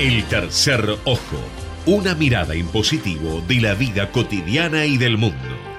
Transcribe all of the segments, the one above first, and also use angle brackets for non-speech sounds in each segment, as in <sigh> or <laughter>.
El tercer ojo, una mirada en positivo de la vida cotidiana y del mundo.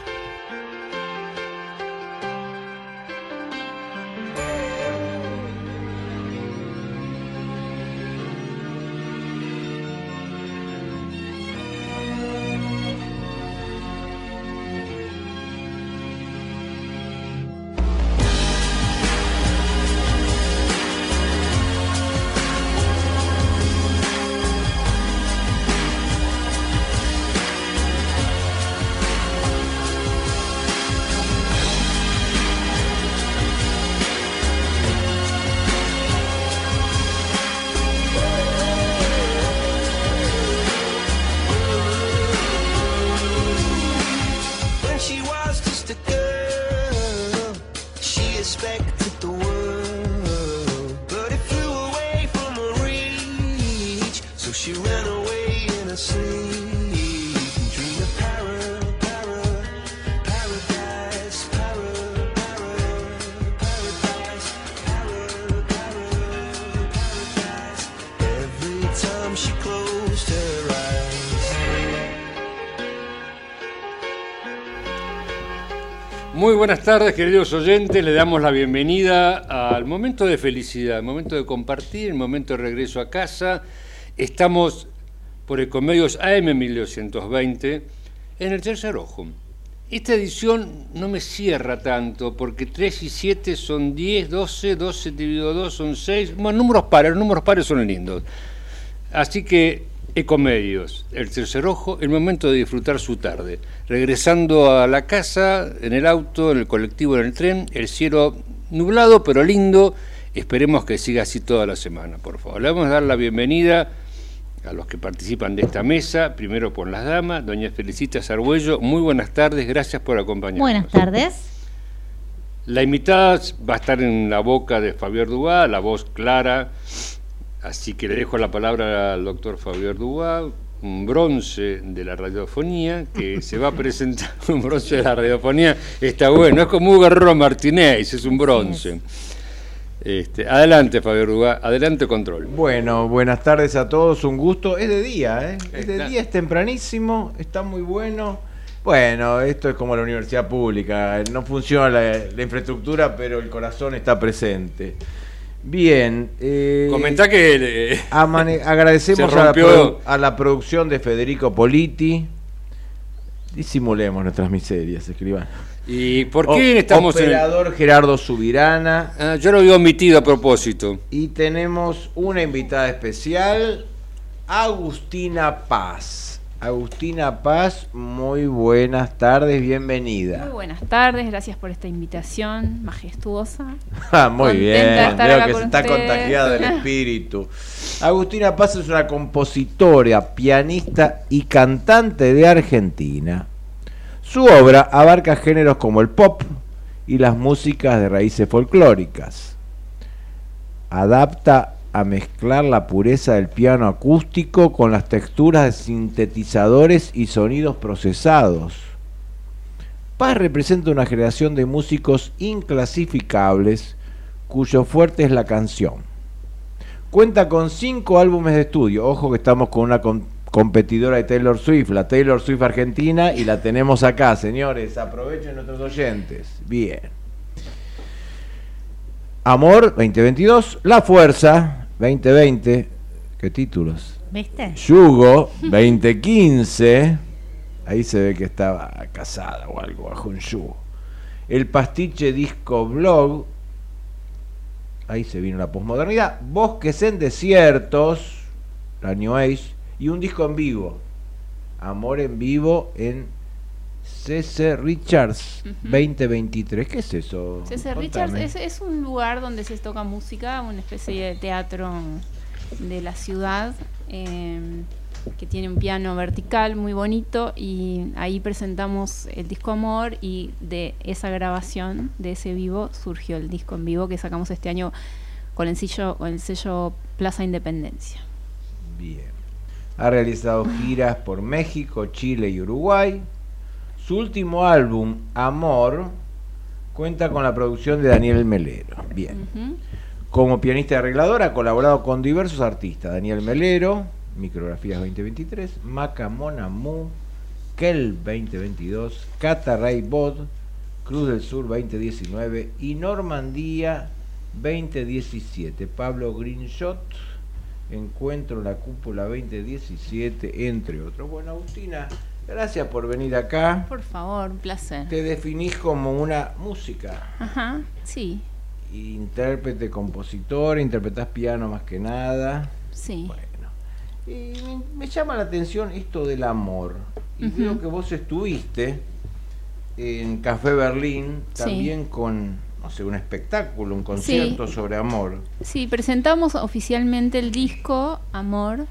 Tardes, queridos oyentes. Le damos la bienvenida al momento de felicidad, el momento de compartir, el momento de regreso a casa. Estamos por Ecomedios AM 1220 en el tercer ojo. Esta edición no me cierra tanto porque 3 y 7 son 10, 12, 12 dividido 2 son 6. Bueno, números pares, los números pares son lindos. Así que Ecomedios, el tercer ojo, el momento de disfrutar su tarde. Regresando a la casa, en el auto, en el colectivo, en el tren, el cielo nublado pero lindo. Esperemos que siga así toda la semana, por favor. Le vamos a dar la bienvenida a los que participan de esta mesa, primero por las damas, doña Felicita Sargüello. Muy buenas tardes, gracias por acompañarnos. Buenas tardes. La invitada va a estar en la boca de Fabián Dubá, la voz clara Así que le dejo la palabra al doctor Fabio Dubá, un bronce de la radiofonía, que se va a presentar, <laughs> un bronce de la radiofonía, está bueno, es como Hugo Roma Martínez, es un bronce. Este, adelante, Fabio Dubá, adelante control. Bueno, buenas tardes a todos, un gusto. Es de día, ¿eh? Es de día, es tempranísimo, está muy bueno. Bueno, esto es como la universidad pública, no funciona la infraestructura, pero el corazón está presente. Bien. Eh, Comenta que. <laughs> agradecemos a la, producción de Federico Politi. Disimulemos nuestras miserias, escriban. ¿Y por qué estamos Operador Gerardo Subirana. Ah, yo lo había omitido a propósito. Y tenemos una invitada especial, Agustina Paz. Agustina Paz, muy buenas tardes, bienvenida. Muy buenas tardes, gracias por esta invitación majestuosa. <laughs> Ah, muy bien, creo que se está contagiada del <laughs> espíritu. Agustina Paz es una compositora, pianista y cantante de Argentina. Su obra abarca géneros como el pop y las músicas de raíces folclóricas. Adapta a mezclar la pureza del piano acústico con las texturas de sintetizadores y sonidos procesados. Paz representa una generación de músicos inclasificables cuyo fuerte es la canción. Cuenta con cinco álbumes de estudio. Ojo que estamos con una competidora de Taylor Swift, la Taylor Swift argentina, y la tenemos acá, señores. Aprovechen nuestros oyentes. Bien. Amor 2022, La Fuerza 2020, ¿qué títulos? ¿Viste? Yugo 2015, ahí se ve que estaba casada o algo bajo un yugo. El pastiche disco blog, ahí se vino la posmodernidad. Bosques en desiertos, la New Age, y un disco en vivo, Amor en vivo en CC Richards 2023. ¿Qué es eso? CC Richards es, un lugar donde se toca música, una especie de teatro de la ciudad. Em, que tiene un piano vertical muy bonito y ahí presentamos el disco Amor y de esa grabación, de ese vivo, surgió el disco en vivo que sacamos este año con el sello, con el sello Plaza Independencia. Bien. Ha realizado giras por México, Chile y Uruguay. Su último álbum, Amor, cuenta con la producción de Daniel Melero. Bien. Como pianista y arreglador ha colaborado con diversos artistas, Daniel Melero, Micrografías 2023, Maca Monamu, Kel 2022, Cata Ray Bod, Cruz del Sur 2019 y Normandía 2017. Pablo Greenshot, Encuentro en la Cúpula 2017, entre otros. Bueno, Agustina, gracias por venir acá. Por favor, un placer. Te definís como una música. Ajá, sí. Intérprete, compositor, interpretás piano más que nada. Sí. Bueno. Y me, me llama la atención esto del amor. Y Ujú. veo que vos estuviste en Café Berlín Sí. también con, no sé, un espectáculo, un concierto sobre amor. Sí, presentamos oficialmente el disco Amor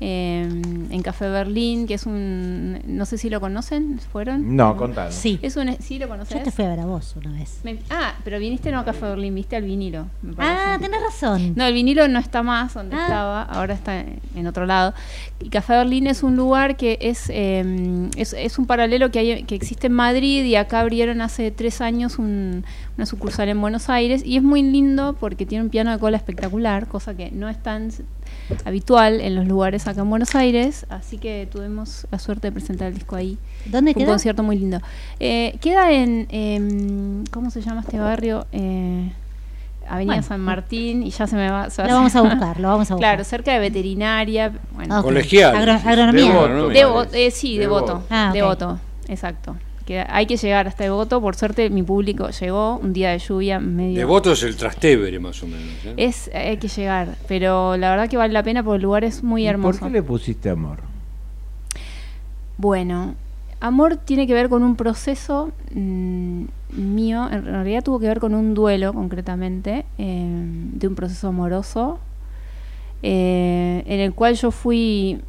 eh, en Café Berlín, que es un... No sé si lo conocen, ¿fueron? No, contanos. Sí, Es un... ¿Sí lo conoces? yo te fui a ver a vos una vez. Me- ah, pero viniste no a Café Berlín, viste al vinilo. me. Ah, tenés razón. No, el vinilo no está más donde Ah. estaba, ahora está en otro lado. Y Café Berlín es un lugar que es, eh, es, es un paralelo que, hay, que existe en Madrid y acá abrieron hace tres años un- una sucursal en Buenos Aires y es muy lindo porque tiene un piano de cola espectacular, cosa que no es tan habitual en los lugares acá en Buenos Aires, así que tuvimos la suerte de presentar el disco ahí. ¿Dónde Fue un quedó? concierto muy lindo. Eh, queda en, em, ¿cómo se llama este barrio? Eh, Avenida Bueno. San Martín y ya se me va. se va- Lo vamos a buscar, lo vamos a <laughs> buscar. Claro, cerca de veterinaria. Bueno, Ok. Colegial. Agro- agronomía. Devoto. Devo- eh, sí, Devoto. devoto. Ah, ok. Devoto, exacto. Que hay que llegar hasta Devoto. Por suerte, mi público llegó un día de lluvia medio. Devoto es el Trastevere, más o menos. ¿eh? Es, hay que llegar, pero la verdad que vale la pena porque el lugar es muy ¿Y hermoso. ¿Por qué le pusiste amor? Bueno, amor tiene que ver con un proceso mm, mío, en realidad tuvo que ver con un duelo concretamente, eh, de un proceso amoroso, eh, en el cual yo fui,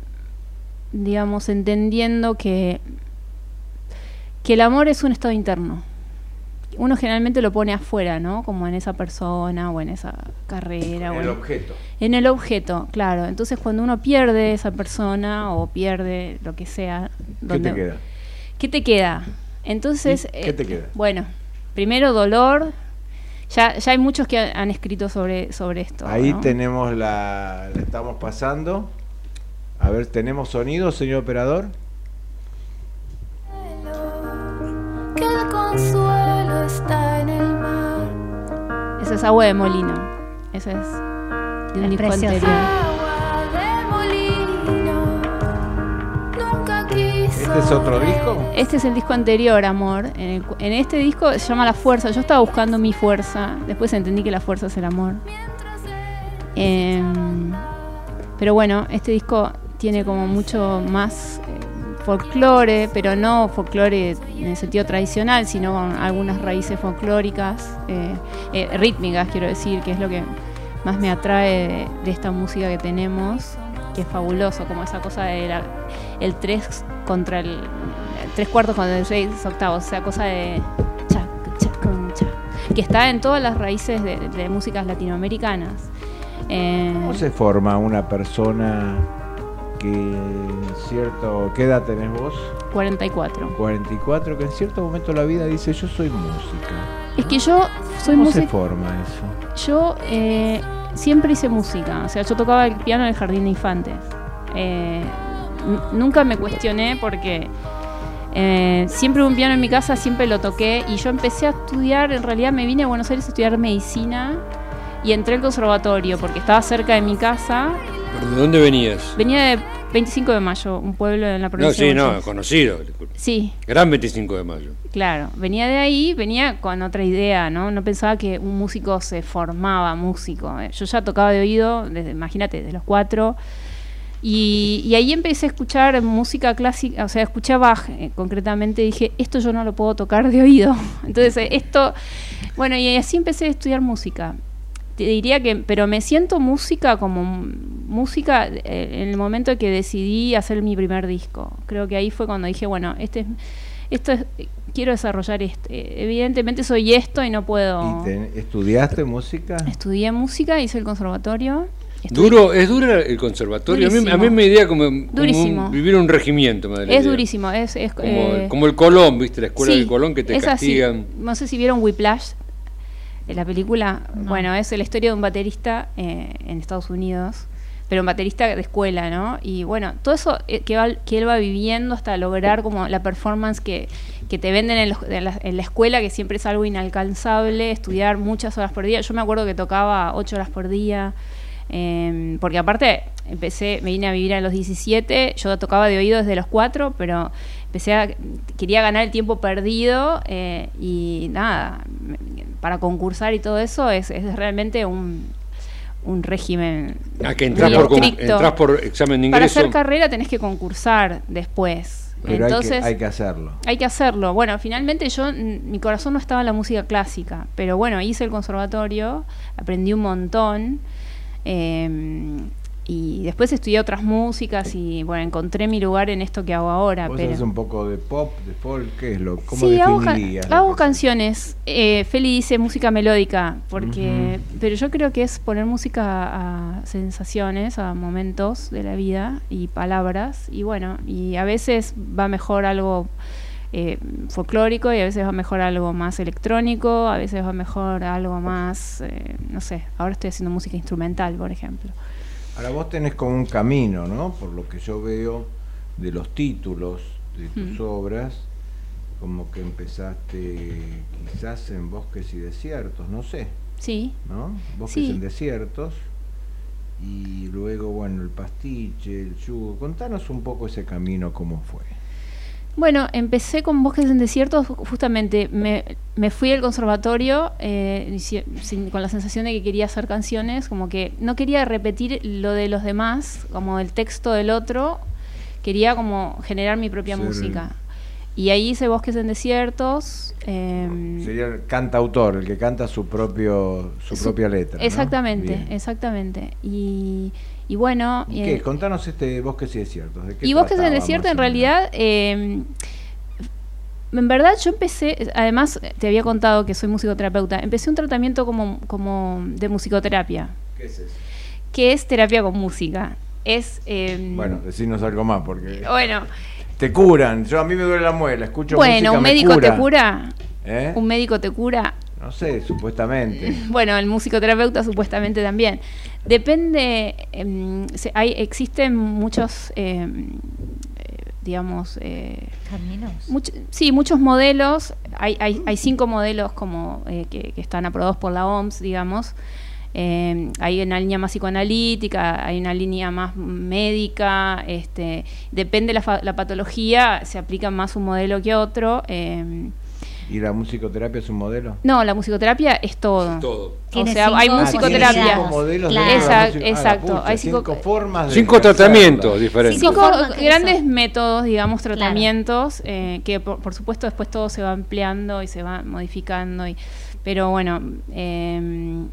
digamos, entendiendo que, que el amor es un estado interno. Uno generalmente lo pone afuera, ¿no? Como en esa persona o en esa carrera. o El en- objeto. en el objeto, claro. Entonces cuando uno pierde esa persona o pierde lo que sea, ¿Qué te queda? ¿Qué te queda? Entonces, ¿Y qué eh, te queda? Bueno, primero dolor. Ya, ya hay muchos que ha- han escrito sobre, sobre esto. Ahí ¿no? tenemos la, la estamos pasando. A ver, ¿tenemos sonido, señor operador? Está en el mar. Ese es agua de molino. Ese es de un disco anterior. Agua de molino, nunca quiso. ¿Este es otro disco? Este es el disco anterior, amor. En, el cu- en este disco se llama La Fuerza. Yo estaba buscando mi fuerza. Después entendí que la fuerza es el amor. Em, pero bueno, este disco tiene como mucho más eh, folclore, pero no folclore en el sentido tradicional, sino con algunas raíces folclóricas, eh, eh, rítmicas, quiero decir, que es lo que más me atrae de, esta música que tenemos, que es fabuloso, como esa cosa de la- el 3 contra el, el tres cuartos contra el 6 octavos, esa cosa de cha, cha, cha, que está en todas las raíces de, de músicas latinoamericanas. Eh, ¿Cómo se forma una persona que en cierto... ¿Qué edad tenés vos? 44. 44, que en cierto momento de la vida dice yo soy música. Es que yo soy ¿Cómo se música. forma eso? Yo eh, siempre hice música, o sea, yo tocaba el piano en el jardín de infantes. Eh, nunca me cuestioné porque eh, siempre hubo un piano en mi casa, siempre lo toqué y yo empecé a estudiar, en realidad me vine a Buenos Aires a estudiar medicina y entré al conservatorio porque estaba cerca de mi casa. ¿Pero ¿De dónde venías? Venía de 25 de mayo, un pueblo en la No, provincia sí, de no, Buenos conocido. disculpe. Sí, Gran 25 de mayo. Claro, venía de ahí, venía con otra idea, ¿no? No pensaba que un músico se formaba músico. Eh, Yo ya tocaba de oído, desde, imagínate, desde los cuatro. Y, y ahí empecé a escuchar música clásica, o sea, escuché a Bach eh, concretamente, dije, esto yo no lo puedo tocar de oído. <laughs> Entonces, eh, esto, bueno, y así empecé a estudiar música. Te diría que, pero me siento música como música eh, en el momento que decidí hacer mi primer disco. Creo que ahí fue cuando dije, bueno, este es, esto es, quiero desarrollar esto. Eh, Evidentemente soy esto y no puedo. ¿Y te- estudiaste música? Estudié música, hice el conservatorio. estudié- Duro, es duro el conservatorio. A mí, a mí me idea como, un- vivir un regimiento. Es idea. durísimo, es, es Como, eh, como el Colón, ¿viste? La escuela sí, del Colón que te así. castigan. No sé si vieron Whiplash. Eh, La película, No. bueno, es la historia de un baterista eh, en Estados Unidos, pero un baterista de escuela, ¿no? Y bueno, todo eso eh, que, va- que él va viviendo hasta lograr como la performance que, que te venden en, los- en la, en la escuela, que siempre es algo inalcanzable, estudiar muchas horas por día. Yo me acuerdo que tocaba ocho horas por día, eh, porque aparte empecé, me vine a vivir a los 17, yo tocaba de oído desde los 4, pero empecé a, quería ganar el tiempo perdido eh, y nada, para concursar y todo eso es, es realmente un, un régimen A que entras por, entras examen de Para ingreso. hacer carrera tenés que concursar después. Pero Entonces, hay, que, hay que hacerlo. hay que hacerlo. Bueno, finalmente yo, mi corazón no estaba en la música clásica, pero bueno, hice el conservatorio, aprendí un montón. eh, y después estudié otras músicas y bueno, encontré mi lugar en esto que hago ahora. Vos pero... haces un poco de pop, de folk, ¿qué es lo? ¿Cómo Sí, hago, canciones. Eh, Feli dice música melódica, porque, pero yo creo que es poner música a sensaciones, a momentos de la vida y palabras. Y bueno, y a veces va mejor algo eh, folclórico y a veces va mejor algo más electrónico, a veces va mejor algo más, eh, no sé, ahora estoy haciendo música instrumental, por ejemplo. Ahora vos tenés como un camino, ¿no? Por lo que yo veo de los títulos de tus Mm. obras, como que empezaste quizás en bosques y desiertos, no sé, Sí. ¿no? Bosques Sí. en desiertos. Y luego, bueno, el pastiche, el yugo. Contanos un poco ese camino, cómo fue. Bueno, empecé con Bosques en Desiertos, ju- justamente me, me fui al conservatorio eh, sin- con la sensación de que quería hacer canciones, como que no quería repetir lo de los demás, como el texto del otro, quería como generar mi propia música. Y ahí hice Bosques en Desiertos. em, Sería el cantautor, el que canta su propio su, su- propia letra. Exactamente, exactamente. Y, y bueno... ¿Y eh, qué? Contanos este Bosques y Desiertos. ¿de qué Y Bosques en trataba, Desierto, más en realidad, eh, en verdad yo empecé, además te había contado que soy musicoterapeuta, empecé un tratamiento como, como de musicoterapia, ¿Qué es eso? que es terapia con música. Es, eh, Bueno, decirnos algo más, porque bueno, te curan. Yo a mí me duele la muela, escucho bueno, música, un me médico cura. te cura, ¿Eh? un médico te cura, No sé, supuestamente. <laughs> Bueno, el musicoterapeuta supuestamente también. Depende, em, se- hay, existen muchos, em, eh, digamos, eh, Caminos. much- sí, muchos modelos. Hay, hay, hay cinco modelos como eh, que, que están aprobados por la OMS, digamos. Eh, hay una línea más psicoanalítica, hay una línea más médica. Este, depende la, fa- la patología, se aplica más un modelo que otro. Eh, ¿Y la musicoterapia es un modelo? no, la musicoterapia es todo. Es todo. O sea, hay musicoterapia. tiene cinco modelos Claro. Ah, exacto, pucha, hay cinco- cinco formas de Cinco tratamientos diferentes. Cinco grandes métodos, digamos, tratamientos, eh, que por, por supuesto después todo se va ampliando y se va modificando. Y, pero bueno, eh,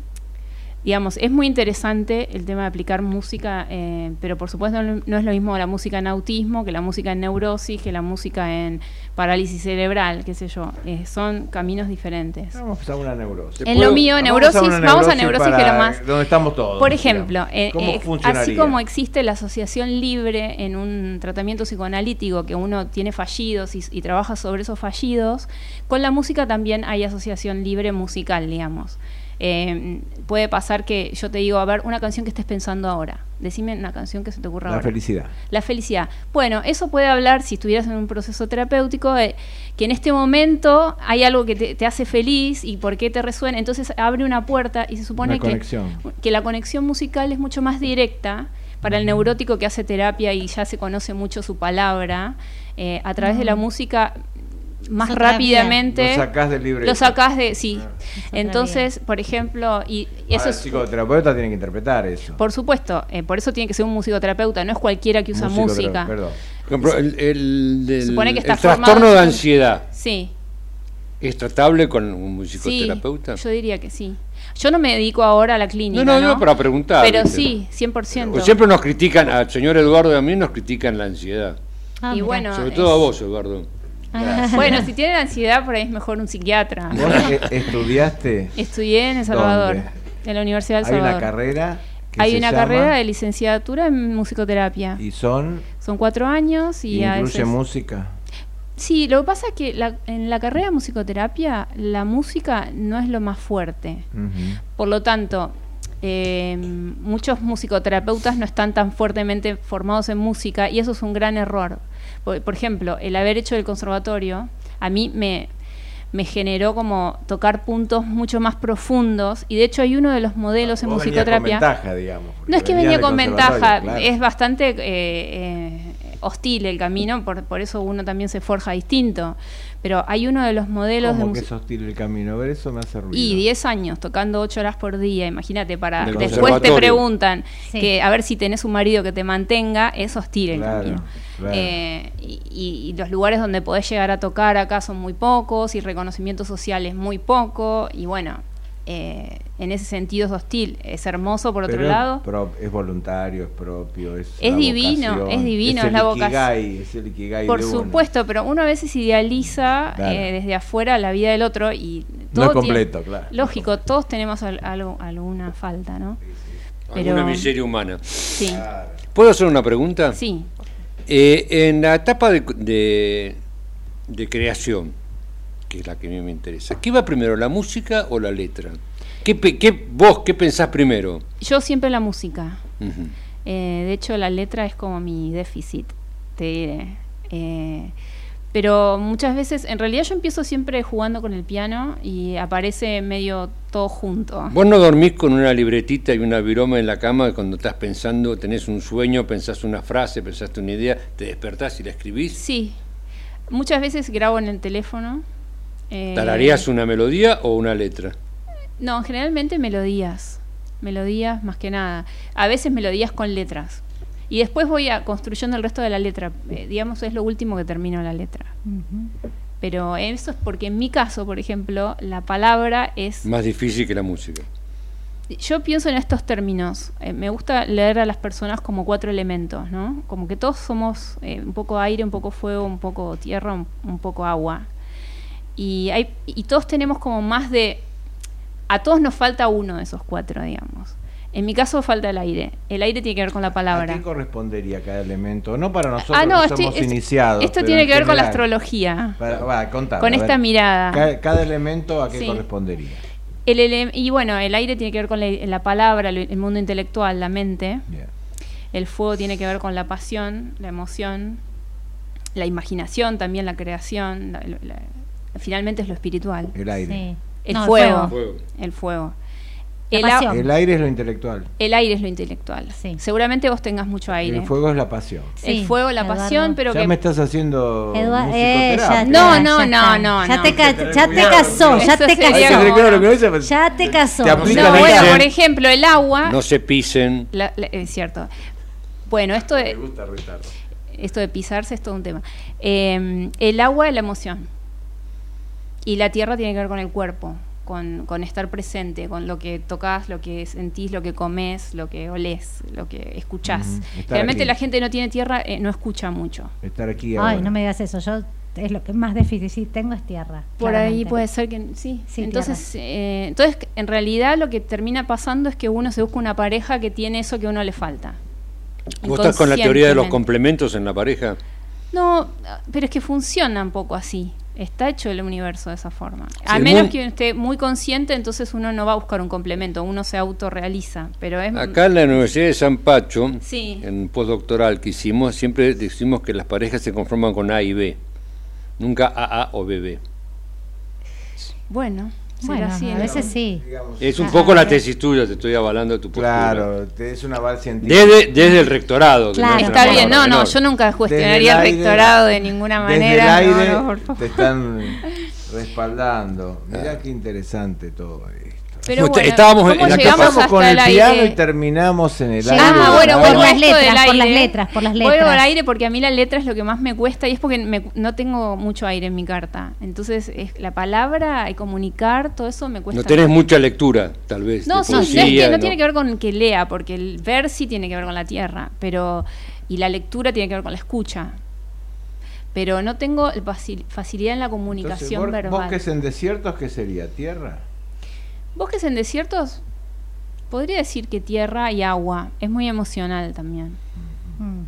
digamos, es muy interesante el tema de aplicar música, eh, pero por supuesto no, no es lo mismo la música en autismo que la música en neurosis, que la música en parálisis cerebral, qué sé yo. Eh, son caminos diferentes. Vamos a una neurosis. En lo mío, Vamos neurosis, una vamos a neurosis, que lo más- Donde estamos todos. Por ejemplo, eh, ¿Cómo eh, así como existe la asociación libre en un tratamiento psicoanalítico que uno tiene fallidos y, y trabaja sobre esos fallidos, con la música también hay asociación libre musical, digamos. Eh, puede pasar que yo te digo, a ver, una canción que estés pensando ahora. Decime una canción que se te ocurra La ahora. felicidad. La felicidad. Bueno, eso puede hablar, si estuvieras en un proceso terapéutico, de que en este momento hay algo que te, te hace feliz y por qué te resuena. Entonces abre una puerta y se supone que la conexión musical es mucho más directa para el neurótico que hace terapia y ya se conoce mucho su palabra. eh, a través de la música más rápidamente Lo sacás del libreto. lo sacás de sí entonces por ejemplo y, y eso el psicoterapeuta tiene que interpretar eso. por supuesto eh, por eso tiene que ser un musicoterapeuta no es cualquiera que usa música Perdón. El, el, del- Supone que está el trastorno de ansiedad sí es tratable con un Sí, musicoterapeuta. yo diría que sí. Yo no me dedico ahora a la clínica. No, No, no, no, para preguntar, Pero ¿viste? sí, 100%. Pues siempre nos critican, al señor Eduardo y a mí nos critican la ansiedad. Ah, y mira. bueno, Sobre es- todo a vos, Eduardo. Bueno, si tienen ansiedad, por ahí es mejor un psiquiatra. ¿Vos estudiaste? Estudié en El Salvador, ¿Dónde? en la Universidad del Hay Salvador. una carrera que Hay se una llama- carrera de licenciatura en musicoterapia. y son Son cuatro años y a incluye veces- música. Sí, lo que pasa es que la- en la carrera de musicoterapia la música no es lo más fuerte. Por lo tanto, eh, muchos musicoterapeutas no están tan fuertemente formados en música y eso es un gran error. Por, por ejemplo, el haber hecho el conservatorio a mí me, me generó como tocar puntos mucho más profundos y de hecho hay uno de los modelos en musicoterapia. con ventaja, digamos. No es que venía con ventaja, claro. es bastante eh, eh, hostil el camino, por, por eso uno también se forja distinto. Pero hay uno de los modelos de ¿Cómo que música. es hostil el camino? A ver, eso me hace ruido. Y 10 años tocando 8 horas por día, imagínate, para Del después te preguntan Sí. que a ver si tenés un marido que te mantenga, es hostil el Claro, camino. Claro. Eh, y, los lugares donde podés llegar a tocar acá son muy pocos y reconocimiento social es muy poco y bueno, eh, en ese sentido es hostil. Es hermoso por otro Pero lado. es voluntario, es propio, es Es la divino, vocación, es divino, es, es la el vocación. es el ikigai Por de uno. supuesto, pero uno a veces idealiza Claro. eh, desde afuera la vida del otro y No todo es completo, tiene- claro. Lógico, todos tenemos al- algo, alguna falta, ¿no? Alguna Pero- miseria humana. Sí, ¿Puedo hacer una pregunta? sí. Eh, en la etapa de, de- de creación, que es la que a mí me interesa, ¿qué va primero, la música o la letra? ¿Qué, ¿Vos qué pensás primero? Yo siempre la música. Eh, de hecho, la letra es como mi déficit, te diré. Eh, pero muchas veces, en realidad yo empiezo siempre jugando con el piano y aparece medio todo junto. ¿Vos no dormís con una libretita y una viroma en la cama cuando estás pensando, tenés un sueño, pensás una frase, pensaste una idea, te despertás y la escribís? Sí, muchas veces grabo en el teléfono. eh, ¿Tararías una melodía o una letra? No, generalmente melodías. Melodías más que nada. A veces melodías con letras. Y después voy a construyendo el resto de la letra. Eh, digamos, es lo último que termino la letra. Pero eso es porque en mi caso, por ejemplo, la palabra es... Más difícil que la música. Yo pienso en estos términos. Eh, me gusta leer a las personas como cuatro elementos, ¿no? Como que todos somos eh, un poco aire, un poco fuego, un poco tierra, un, un poco agua. Y, hay, y todos tenemos como más de... A todos nos falta uno de esos cuatro, digamos. En mi caso falta el aire. El aire tiene que ver con la ¿A palabra. qué correspondería cada elemento? No para nosotros Ah, no, que estoy- somos es- iniciados. esto tiene en que ver con la astrología. Para- va, contame, Con a esta ver. mirada. Cada, cada elemento a qué Sí. correspondería. El ele- y bueno, el aire tiene que ver con la, la palabra, el, el mundo intelectual, la mente. Bien. El fuego tiene que ver con la pasión, la emoción, la imaginación, también la creación. la- la- finalmente es lo espiritual. El aire. Sí. El No, fuego. Fuego. El fuego. El, a-. El aire es lo intelectual. el aire es lo intelectual. Sí. Seguramente vos tengas mucho aire. El fuego es la pasión. El Sí, fuego, la Eduardo. pasión, pero ya que me estás haciendo eh, ya. No, no, no, no, Ya no. te, ca- ya te casó, ya te casó. Ya te casó. No, bueno, por ejemplo, el agua. No se pisen. la- la- es cierto. Bueno, esto Me de, gusta retardo. esto de pisarse es todo un tema. Eh, el agua es la emoción. Y la tierra tiene que ver con el cuerpo, con, con estar presente, con lo que tocas, lo que sentís, lo que comes, lo que olés, lo que escuchás. Realmente aquí. la gente no tiene tierra, eh, no escucha mucho. Estar aquí Ay, no me digas eso. Yo es lo que más difícil tengo es tierra. Por ahí puede ser que sí. Sí, entonces, eh, entonces, en realidad lo que termina pasando es que uno se busca una pareja que tiene eso que a uno le falta. ¿Vos estás con la teoría de los complementos en la pareja? No, pero es que funciona un poco así. Está hecho el universo de esa forma. A el menos que uno esté muy consciente, entonces uno no va a buscar un complemento, uno se autorrealiza. Pero es Acá en la Universidad de San Pacho, Sí. en un postdoctoral que hicimos, siempre decimos que las parejas se conforman con A y B, nunca AA o BB. bueno, será Bueno, así. a ¿no? veces sí. Digamos, Es un Ah, poco la tesis tuya, te estoy avalando tu postura. Claro, te- es un aval científico. Desde, desde el rectorado. no Claro. una Está bien, no, no, menor. yo nunca Desde cuestionaría el, aire- rectorado de ninguna desde manera. el no, aire no, por favor. te están <laughs> respaldando. Mirá qué interesante todo. Pero bueno, estábamos en ¿cómo la Empezamos con el, el piano aire? y terminamos en el aire. Ah, bueno, Por bueno, las esto letras, por las aire. letras, por las Vuelvo al aire porque a mí la letra es lo que más me cuesta y es porque me- no tengo mucho aire en mi carta. Entonces, es, la palabra y comunicar, todo eso me cuesta. No tenés mucha lectura, tal vez. No, de sí, no, es que no tiene que ver con que lea, porque el ver sí tiene que ver con la tierra, pero y la lectura tiene que ver con la escucha. Pero no tengo facilidad en la Entonces, comunicación verbal. bosques en desiertos, ¿qué sería? ¿Tierra? Bosques en desiertos, podría decir que tierra y agua. Es muy emocional también. Mm.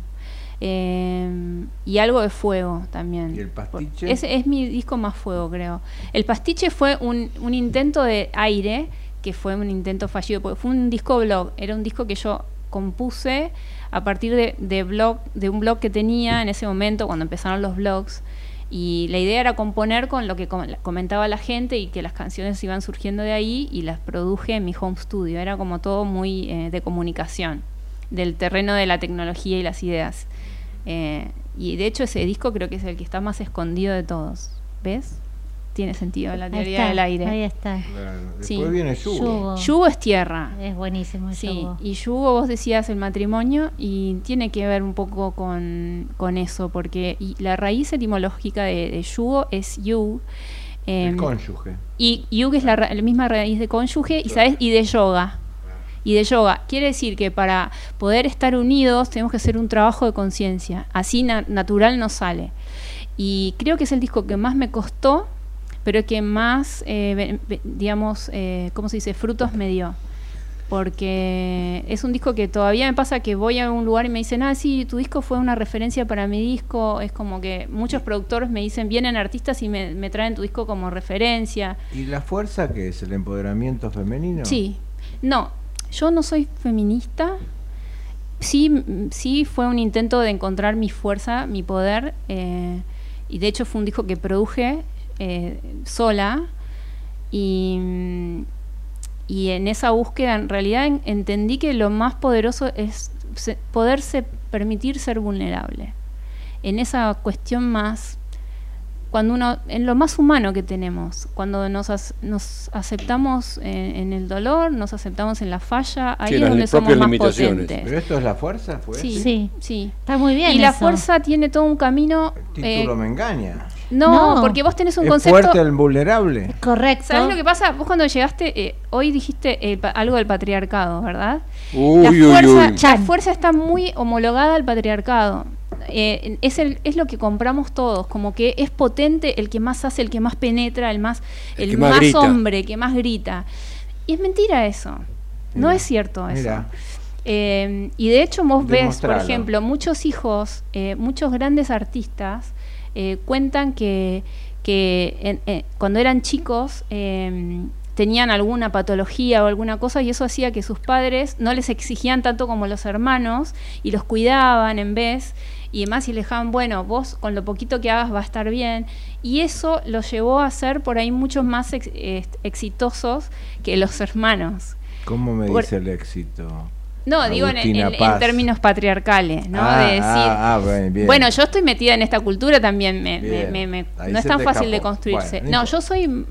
eh, y algo de fuego también. ¿Y el pastiche? Ese es mi disco más fuego, creo. El pastiche fue un, un intento de aire, que fue un intento fallido, porque fue un disco blog, era un disco que yo compuse a partir de, de blog, de un blog que tenía en ese momento, cuando empezaron los blogs. Y la idea era componer con lo que com- comentaba la gente y que las canciones iban surgiendo de ahí y las produje en mi home studio. Era como todo muy eh, de comunicación, del terreno de la tecnología y las ideas. Eh, y de hecho ese disco creo que es el que está más escondido de todos. ¿Ves? Tiene sentido la Ahí teoría está, del aire. Ahí está. Claro, Después Sí. viene Yugo. Yugo. Yugo es tierra. Es buenísimo el Sí, yugo. y yugo, vos decías el matrimonio, y tiene que ver un poco con, con eso, porque y la raíz etimológica de, de yugo es yu. El em, cónyuge. y yu que es la, misma raíz de cónyuge, y sabes, y de yoga. Y de yoga. Quiere decir que para poder estar unidos tenemos que hacer un trabajo de conciencia. Así na- natural nos sale. Y creo que es el disco que más me costó, pero que más, eh, digamos, eh, ¿cómo se dice? Frutos me dio. Porque es un disco que todavía me pasa que voy a un lugar y me dicen, ah, sí, tu disco fue una referencia para mi disco. Es como que muchos productores me dicen, vienen artistas y me, me traen tu disco como referencia. ¿Y la fuerza que es? ¿El empoderamiento femenino? Sí, no, yo no soy feminista. Sí, sí fue un intento de encontrar mi fuerza, mi poder, eh, y de hecho fue un disco que produje eh, sola y, mm, y en esa búsqueda en realidad en- entendí que lo más poderoso es se- poderse permitir ser vulnerable. En esa cuestión más cuando uno, en lo más humano que tenemos, cuando nos, nos aceptamos en, en el dolor, nos aceptamos en la falla, ahí Sí, es donde somos propias más limitaciones. potentes. ¿Pero esto es la fuerza? ¿Fue? Sí, Sí. sí. Está muy bien Y la fuerza tiene todo un camino. El eh, título me engaña. No, No. porque vos tenés un ¿Es concepto. fuerte el vulnerable? Correcto. ¿Sabés lo que pasa? Vos cuando llegaste, eh, hoy dijiste eh, algo del patriarcado, ¿verdad? Uy, la, fuerza, uy. la Chan. fuerza está muy homologada al patriarcado. Eh, es, el, es lo que compramos todos, como que es potente el que más hace, el que más penetra, el más, El el, que más hombre, que más grita. Y es mentira eso. no es cierto eso. mira. Eh, y de hecho vos ves, por ejemplo, muchos hijos, eh, muchos grandes artistas eh, cuentan que, que en- eh, cuando eran chicos eh, tenían alguna patología o alguna cosa y eso hacía que sus padres no les exigían tanto como los hermanos y los cuidaban en vez y demás y le dejaban, bueno, vos con lo poquito que hagas va a estar bien. Y eso los llevó a ser por ahí muchos más ex- eh, exitosos que los hermanos. ¿Cómo me Por- dice el éxito? No, digo en, términos patriarcales, ¿no? Ah, de decir, ah, ah, bien, bien. bueno, yo estoy metida en esta cultura también, me, me- me- no es tan fácil de construirse. Bueno, no yo soy,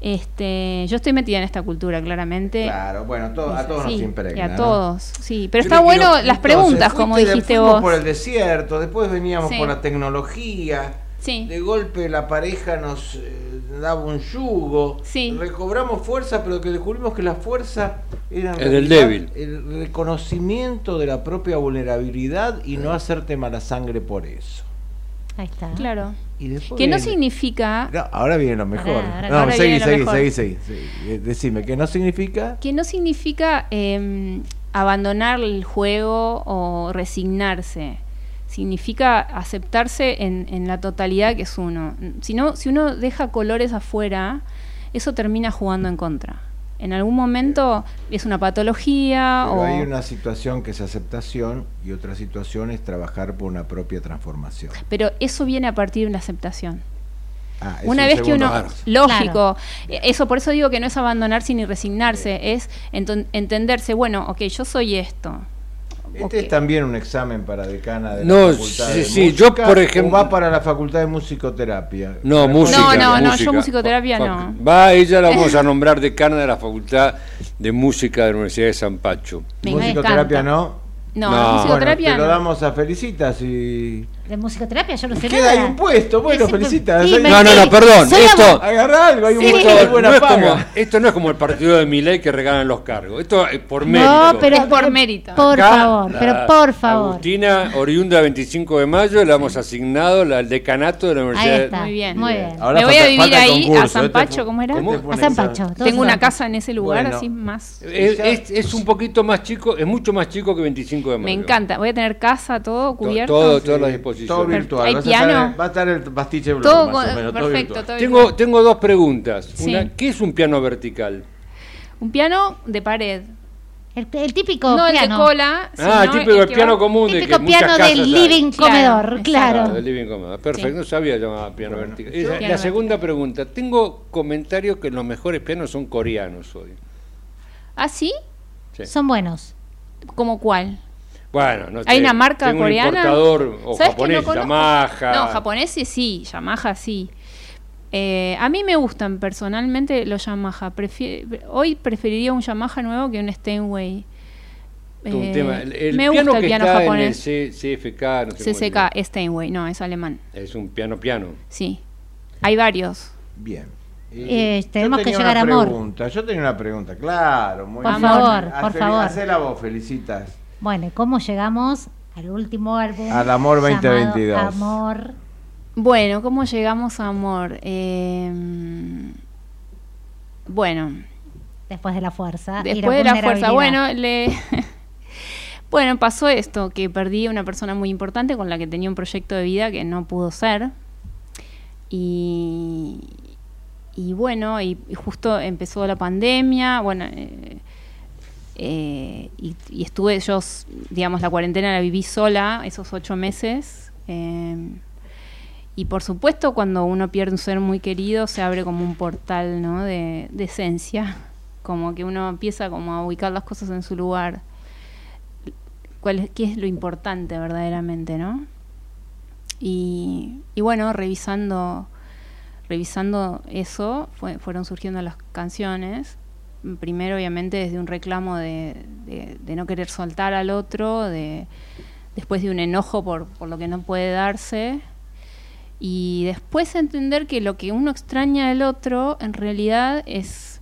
este, yo estoy metida en esta cultura, claramente. Claro, bueno, to- a todos Sí, nos impregna. y a ¿no? todos, sí. Pero Yo está bueno quiero- las Entonces, preguntas, como dijiste vos. por el desierto, después veníamos Sí. por la tecnología. Sí. De golpe la pareja nos eh, daba un yugo. Sí. Recobramos fuerza, pero que descubrimos que la fuerza era realidad débil. el reconocimiento de la propia vulnerabilidad y no hacerte mala sangre por eso. Ahí está. Claro. Y después Que no viene- significa No, ahora viene lo mejor. Ahora- ahora- no, ahora seguí, seguí, mejor. seguí, seguí, seguí. Decime, ¿qué no significa? que no significa eh, abandonar el juego o resignarse. Significa aceptarse en, en la totalidad que es uno. Si, no, si uno deja colores afuera, eso termina jugando en contra. En algún momento es una patología Pero o... hay una situación que es aceptación y otra situación es trabajar por una propia transformación. Pero eso viene a partir de la aceptación. Ah, es Una un vez que uno, lógico, eh, eso por eso digo que no es abandonarse ni resignarse, es enton- entenderse, bueno, ok, yo soy esto. Este es también un examen para decana de No, la facultad sí, de sí, música, yo, por ejemplo- o va para la facultad de musicoterapia. No, música. No, no, no, música. yo musicoterapia no. Va, ella la vamos a <laughs> nombrar decana de la Facultad de Música de la Universidad de San Pacho. Me musicoterapia encanta. no. No, No. musicoterapia bueno, te lo damos a Felicitas y de musicoterapia, yo no sé Queda ahí nada. un puesto, bueno, Ahí- me- No, no, no, perdón. Esto, algo, hay un Sí. puesto esto de buena no es como, esto no es como el partido de Milei que regalan los cargos. Esto es por mérito. No, pero Es por mérito. Por Acá, favor, pero por favor. Agustina, oriunda 25 de mayo, le hemos asignado la- el decanato de la Ahí Universidad. está. Muy bien. Muy bien. Ahora Me voy a vivir ahí, a San Pacho, ¿cómo era? A San. Pacho. Tengo una casa en ese lugar, Bueno. así más. Es, es- es un poquito más chico, es mucho más chico que 25 de mayo. Me encanta. Voy a tener casa, todo To- cubierto. Todo, todas las Todo disposiciones. virtual. ¿Hay vas a piano? estar- va a estar el pastiche blog, todo más o menos, todo perfecto. virtual. todo Tengo, virtual. tengo dos preguntas. Sí. Una, ¿Qué es un piano vertical? Un piano de pared. El, el típico no el de piano. cola. ah, sino típico que piano va- común de Típico que muchas piano casas del living Claro, comedor, claro. Ah, del living comedor. Perfecto, Sí. no sabía llamar piano vertical. Y la- Piano la segunda pregunta, tengo comentarios que los mejores pianos son coreanos hoy. ¿Ah, sí? Sí. Son buenos. ¿Como cuál? Bueno, no ¿Hay sé, una marca tengo coreana? Un importador o ¿Sabes que japonés, no? Yamaha. No, japoneses sí, Yamaha sí. Eh, a mí me gustan personalmente los Yamaha. Prefi- hoy preferiría un Yamaha nuevo que un Steinway. Un Eh, tema. El, el me piano gusta el que piano está japonés. en el C- CFK, no sé cómo CCK, Steinway, no, es alemán. Es un piano piano. Sí. Hay varios. Bien. Eh, tenemos que llegar a amor. pregunta, Yo tenía una pregunta, claro. Muy Por bien. favor, por Hacé- favor. Hacela vos, felicitas. Bueno, ¿y cómo llegamos al último álbum? Al Amor llamado 2022. Amor. Bueno, ¿cómo llegamos a amor? Eh, bueno, Después de la fuerza. y Después de la fuerza. Bueno, le... <laughs> bueno, pasó esto, que perdí a una persona muy importante con la que tenía un proyecto de vida que no pudo ser. Y, y bueno, y, y justo empezó la pandemia, bueno, eh, eh, y, estuve yo, digamos, la cuarentena la viví sola esos ocho meses. eh, y por supuesto, cuando uno pierde un ser muy querido, se abre como un portal ¿no? de, de esencia, como que uno empieza como a ubicar las cosas en su lugar. ¿Cuál es, ¿Qué es lo importante verdaderamente, no? Y, y bueno, revisando, revisando eso, fue- fueron surgiendo las canciones. Primero, obviamente, desde un reclamo de, no querer soltar al otro, de, después de un enojo por, lo que no puede darse, y después entender que lo que uno extraña del otro en realidad es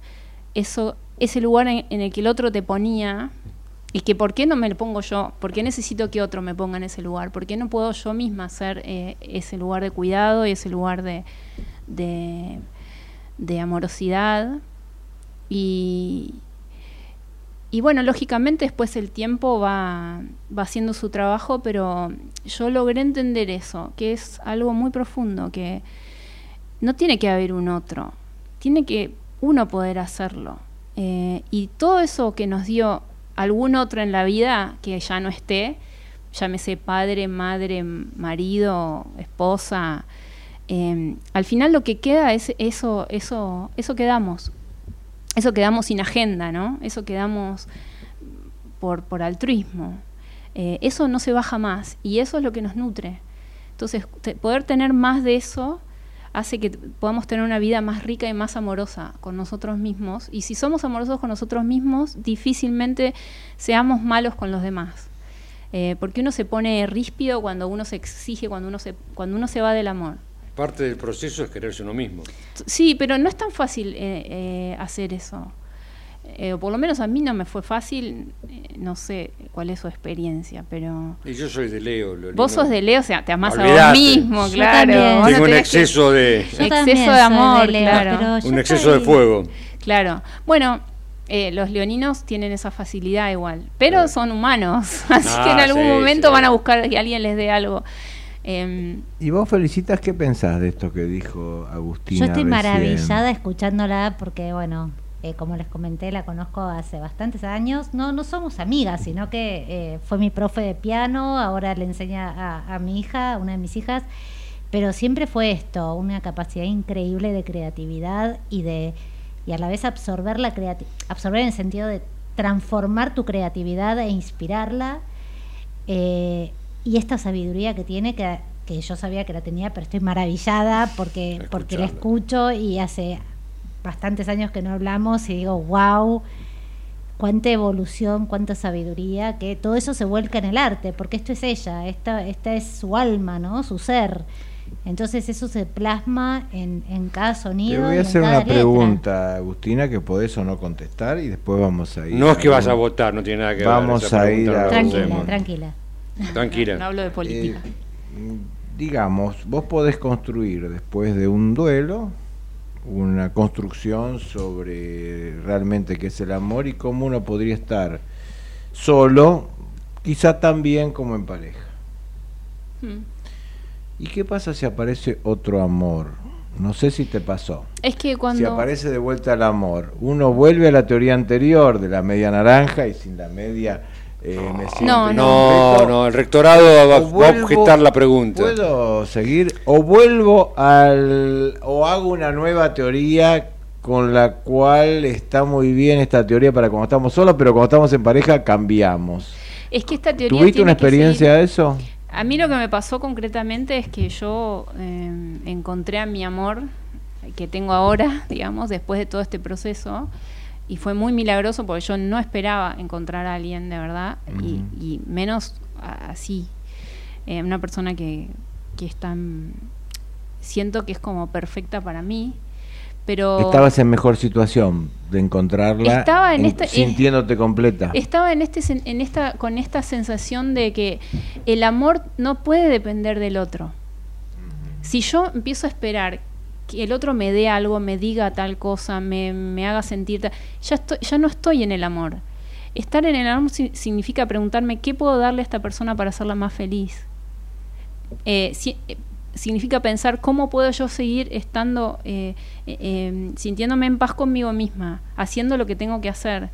ese lugar en, el que el otro te ponía y que por qué no me lo pongo yo por qué necesito que otro me ponga en ese lugar por qué no puedo yo misma ser eh, ese lugar de cuidado y ese lugar de amorosidad y, y bueno, lógicamente después el tiempo va, va haciendo su trabajo, pero yo logré entender eso, que es algo muy profundo, que no tiene que haber un otro, tiene que uno poder hacerlo. Eh, y todo eso que nos dio algún otro en la vida que ya no esté, llámese padre, madre, marido, esposa, eh, al final lo que queda es eso, eso, eso quedamos eso quedamos sin agenda, ¿no? Eso quedamos por, por altruismo. Eh, eso no se va jamás y eso es lo que nos nutre. Entonces, te- poder tener más de eso hace que podamos tener una vida más rica y más amorosa con nosotros mismos. Y si somos amorosos con nosotros mismos, difícilmente seamos malos con los demás. Eh, porque uno se pone ríspido cuando uno se exige, cuando uno se, cuando uno se va del amor. Parte del proceso es quererse uno mismo. Sí, pero no es tan fácil eh, eh, hacer eso. Eh, o por lo menos a mí no me fue fácil, eh, no sé cuál es su experiencia, pero... Y yo soy de Leo. lo Vos sos de Leo, o sea, te amás a vos mismo, Yo claro. no Tengo un que- exceso de... Yo Exceso de amor, Leo, claro. un exceso de fuego. Claro. Bueno, eh, los leoninos tienen esa facilidad igual, pero Claro. son humanos, <laughs> así Ah, que en algún sí, momento sí. van a buscar que alguien les dé algo. Em, ¿Y vos, Felicitas, qué pensás de esto que dijo Agustina? Yo estoy recién? maravillada escuchándola porque, bueno, eh, como les comenté, la conozco hace bastantes años. No, no somos amigas, sino que eh, fue mi profe de piano, ahora le enseña a, a mi hija, una de mis hijas. Pero siempre fue esto, una capacidad increíble de creatividad y de y a la vez absorber la creati- absorber en el sentido de transformar tu creatividad e inspirarla. Eh, y esta sabiduría que tiene, que, que yo sabía que la tenía, pero estoy maravillada porque, porque la escucho y hace bastantes años que no hablamos y digo, wow, cuánta evolución, cuánta sabiduría, que todo eso se vuelca en el arte, porque esto es ella, esta, esta es su alma, ¿no? Su ser. Entonces eso se plasma en, en cada sonido. Te voy a hacer una letra. pregunta, Agustina, que podés o no contestar y después vamos a ir. No es que a vas a votar, no tiene nada que Vamos ver. esa a pregunta ir a- la Tranquila, tranquila. Tranquila. No hablo de política. Eh, digamos, vos podés construir después de un duelo una construcción sobre realmente qué es el amor y cómo uno podría estar solo, quizá tan bien como en pareja. Mm. ¿Y qué pasa si aparece otro amor? No sé si te pasó. Es que Si cuando... aparece de vuelta el amor, uno vuelve a la teoría anterior de la media naranja y sin la media eh, me No, No, no, el rectorado va, a objetar la pregunta. ¿Puedo seguir? ¿O vuelvo al... o hago una nueva teoría con la cual está muy bien esta teoría para cuando estamos solos, pero cuando estamos en pareja cambiamos? Es que esta teoría ¿Tuviste tiene una experiencia de eso? A mí lo que me pasó concretamente es que yo eh, encontré a mi amor que tengo ahora, <laughs> digamos, después de todo este proceso, y fue muy milagroso porque yo no esperaba encontrar a alguien de verdad, y, menos así, Eh, una persona que, que es tan... Siento que es como perfecta para mí, pero... Estabas en mejor situación de encontrarla Estaba en esta- eh, sintiéndote completa. Estaba en este en esta con esta sensación de que el amor no puede depender del otro. Si yo empiezo a esperar que el otro me dé algo, me diga tal cosa, me, me haga sentir tal, ya estoy, ya no estoy en el amor. Estar en el amor si- significa preguntarme qué puedo darle a esta persona para hacerla más feliz. Eh, eh, significa pensar cómo puedo yo seguir estando, eh, eh, eh, sintiéndome en paz conmigo misma, haciendo lo que tengo que hacer.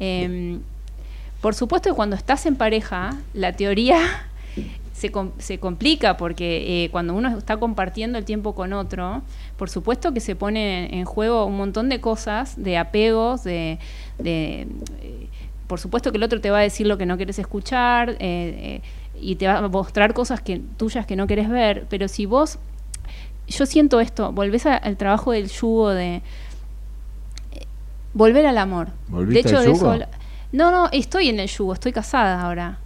Eh, por supuesto que cuando estás en pareja, la teoría se, com- se complica porque eh, cuando uno está compartiendo el tiempo con otro, por supuesto que se pone en juego un montón de cosas, de apegos, de... de, eh, por supuesto que el otro te va a decir lo que no quieres escuchar eh, y te va a mostrar cosas que, tuyas que no querés ver, pero si vos, yo siento esto, volvés a- al trabajo del yugo de... Volver al amor. ¿Volviste de hecho, al de yugo? eso habla- no, no, estoy en el yugo, estoy casada ahora.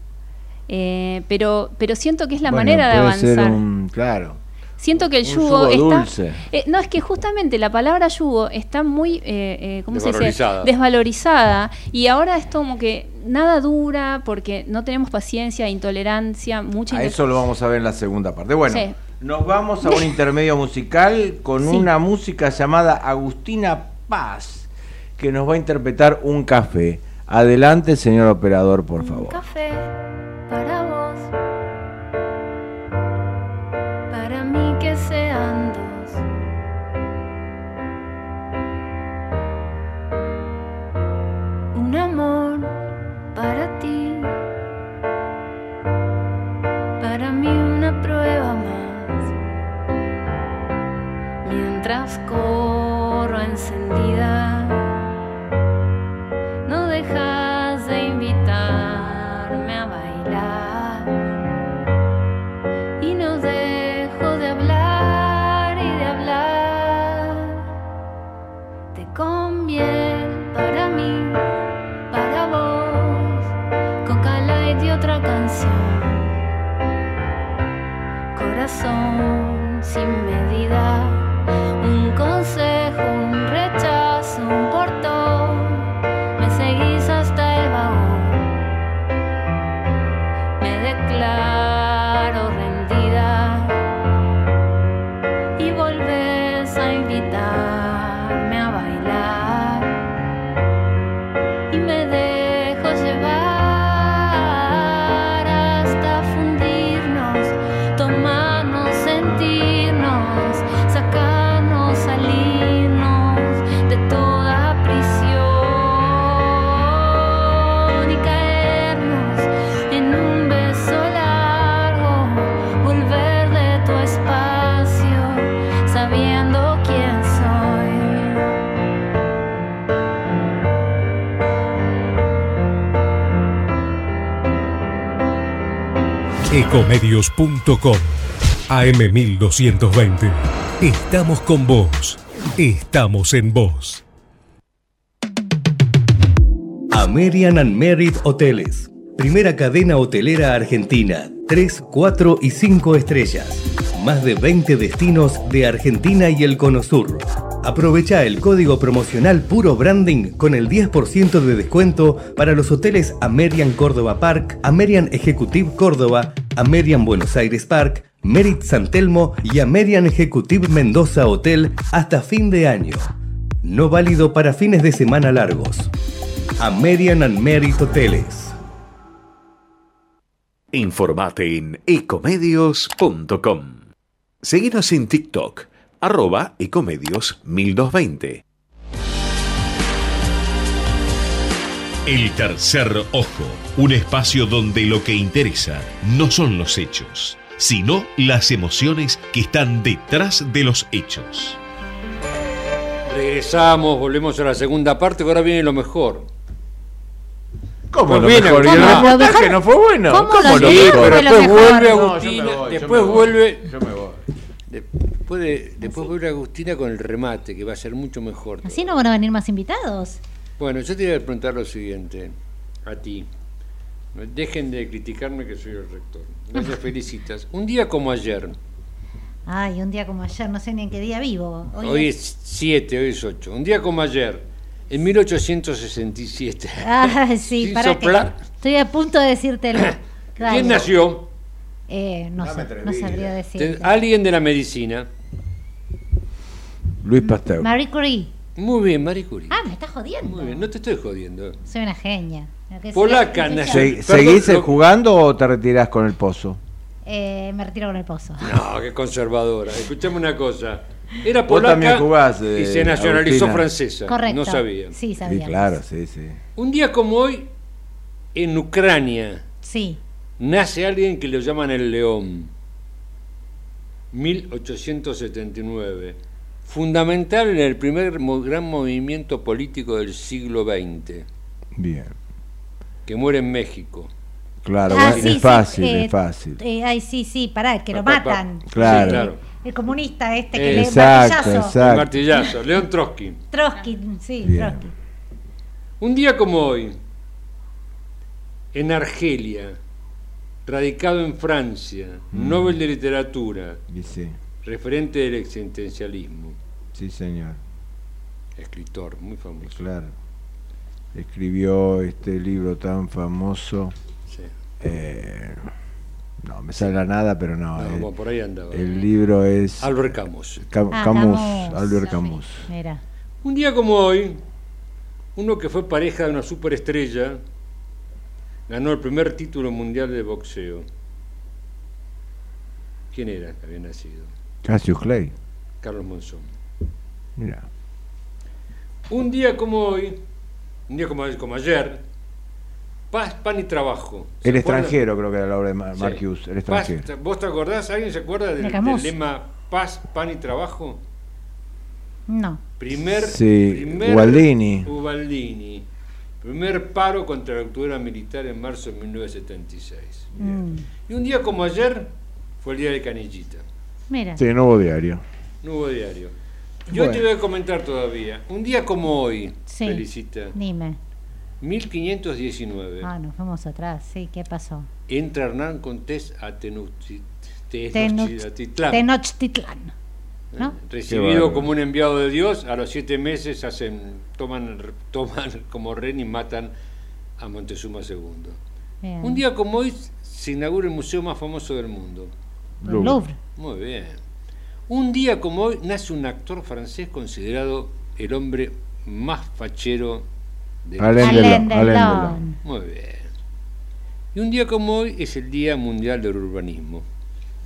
Eh, pero, pero siento que es la Bueno, manera de ser avanzar. un- claro. Siento que el un yugo, yugo está. dulce. eh, no, es que justamente la palabra yugo está muy. Eh, eh, ¿Cómo se dice? Desvalorizada. Desvalorizada. Y ahora es como que nada dura porque no tenemos paciencia, intolerancia, mucha A eso lo vamos a ver en la segunda parte. Bueno, Sí. nos vamos a un intermedio musical con Sí. una música llamada Agustina Paz, que nos va a interpretar un café. Adelante, señor operador, por Un favor. café Un amor para ti, para mí una prueba más. Mientras corro encendida Ecomedios.com AM1220. Estamos con vos. Estamos en vos. American and Merit Hoteles. Primera cadena hotelera argentina. 3, 4 y 5 estrellas. Más de 20 destinos de Argentina y el Cono Sur. Aprovecha el código promocional Puro Branding con el 10% de descuento para los hoteles American Córdoba Park, American Executive Córdoba, American Buenos Aires Park, Merit San Telmo y American Executive Mendoza Hotel hasta fin de año. No válido para fines de semana largos. American and Merit Hoteles. Informate en ecomedios.com. Seguinos en TikTok, arroba ecomedios 1220. El tercer ojo, un espacio donde lo que interesa no son los hechos, sino las emociones que están detrás de los hechos. Regresamos, volvemos a la segunda parte, que ahora viene lo mejor. ¿Cómo Pues lo viene mejor? ¿Y el reportaje no fue bueno? ¿Cómo ¿Cómo lo lo mejor? pero después mejor. vuelve No, yo me Agustina, voy, yo después me voy. vuelve, Yo me voy. Después, de- después vuelve Agustina con el remate, que va a ser mucho mejor. Así no van a venir más invitados. Bueno, yo te iba a preguntar lo siguiente, a ti. Dejen de criticarme que soy el rector. Gracias, <laughs> felicitas. Un día como ayer, Ay, un día como ayer, no sé ni en qué día vivo. hoy es 7, hoy es 8, un día como ayer, en 1867. <laughs> Ah, sí, <laughs> Sin para soplar. que estoy a punto de decírtelo. <coughs> ¿Quién nació? Eh, no sé, no sabría decir. Alguien de la medicina. Luis Pasteur. Marie Curie. Muy bien, Marie Curie. Ah, me estás jodiendo. Muy bien, no te estoy jodiendo. Soy una genia. Polaca, Se- ¿Seguís jugando o te retirás con el pozo? Eh, me retiro con el pozo. No, qué conservadora. Escuchame una cosa. Era Vos también polaca jugás, eh, y se nacionalizó Agustina. francesa. Correcto. No sabía. Sí, Sí, sabía. claro, sí, sí. Un día como hoy, en Ucrania, Sí. nace alguien que lo llaman el León. 1879. Fundamental en el primer gran movimiento político del siglo XX, Bien. que muere en México. Claro, Ah, bueno, sí, es sí, fácil, eh, es fácil. eh, ay, sí, sí, pará, que lo Pa, pa, pa. matan. Claro. Sí, claro. El comunista este Eh, que le Exacto, martillazo. El exacto. martillazo, León Trotsky. Trotsky, sí, Bien. Trotsky. Un día como hoy, en Argelia, radicado en Francia, Mm. Nobel de Literatura, Y sí, referente del existencialismo, sí, señor. escritor muy famoso. Claro. Escribió este libro tan famoso. Sí. eh, no, me sale la nada, pero no. No, bueno, por ahí andaba. el libro es Albert Camus. Cam- Ah, Camus, Camus. Albert Sí, Camus. Mira. Un día como hoy, uno que fue pareja de una superestrella ganó el primer título mundial de boxeo. ¿Quién era que había nacido? Cassius Clay. Carlos Monzón. Mira. Un día como hoy, un día como, como ayer, paz, pan y trabajo. ¿Se El acuerdan? extranjero, creo que era la obra de Mar- Sí. Marcus. El Paz- extranjero. ¿Vos te acordás? ¿Alguien se acuerda del lema paz, pan y trabajo? No. Primer, Sí, primer Ubaldini. Ubaldini. Primer paro contra la dictadura militar en marzo de 1976. Mm, Y un día como ayer fue el día de Canillita. Mira. Sí, nuevo diario. No hubo diario. Yo Bueno. te voy a comentar todavía. Un día como hoy, Sí. Felicita, Dime. 1519, Ah, nos fuimos atrás. Sí, ¿qué pasó? entra Hernán Cortés a Tenochti- Tenoch- Tenochtitlán. Tenochtitlán. ¿No? ¿eh? Recibido como un enviado de Dios, a los siete meses hacen, toman, toman <laughs> como rey y matan a Montezuma II. Bien. Un día como hoy se inaugura el museo más famoso del mundo. El Louvre. Muy bien. Un día como hoy nace un actor francés considerado el hombre más fachero de la Alain Alain Delon, Alain Delon. Muy bien. Y un día como hoy es el Día Mundial del Urbanismo.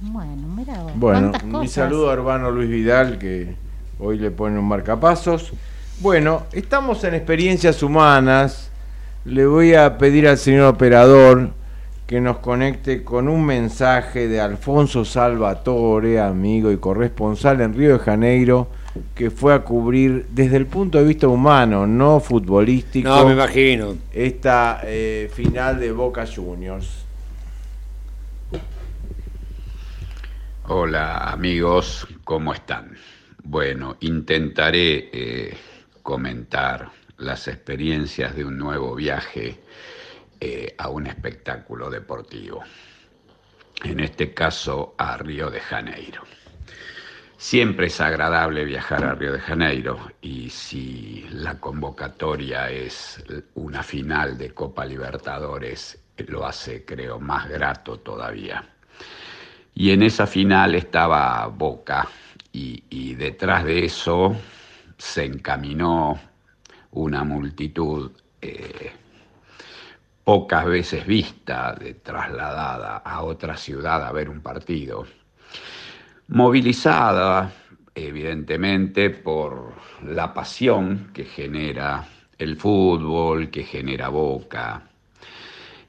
Bueno, mira vos. Bueno, mi cosas. saludo a hermano Luis Vidal, que hoy le pone un marcapasos. Bueno, estamos en experiencias humanas. Le voy a pedir al señor operador que nos conecte con un mensaje de Alfonso Salvatore, amigo y corresponsal en Río de Janeiro, que fue a cubrir desde el punto de vista humano, no futbolístico, No, me imagino. esta eh, final de Boca Juniors. Hola amigos, ¿cómo están? Bueno, intentaré eh, comentar las experiencias de un nuevo viaje eh, a un espectáculo deportivo, en este caso a Río de Janeiro. Siempre es agradable viajar a Río de Janeiro y si la convocatoria es una final de Copa Libertadores, lo hace creo más grato todavía. Y en esa final estaba Boca y, detrás de eso se encaminó una multitud eh, pocas veces vista, de, trasladada a otra ciudad a ver un partido, movilizada evidentemente por la pasión que genera el fútbol, que genera Boca,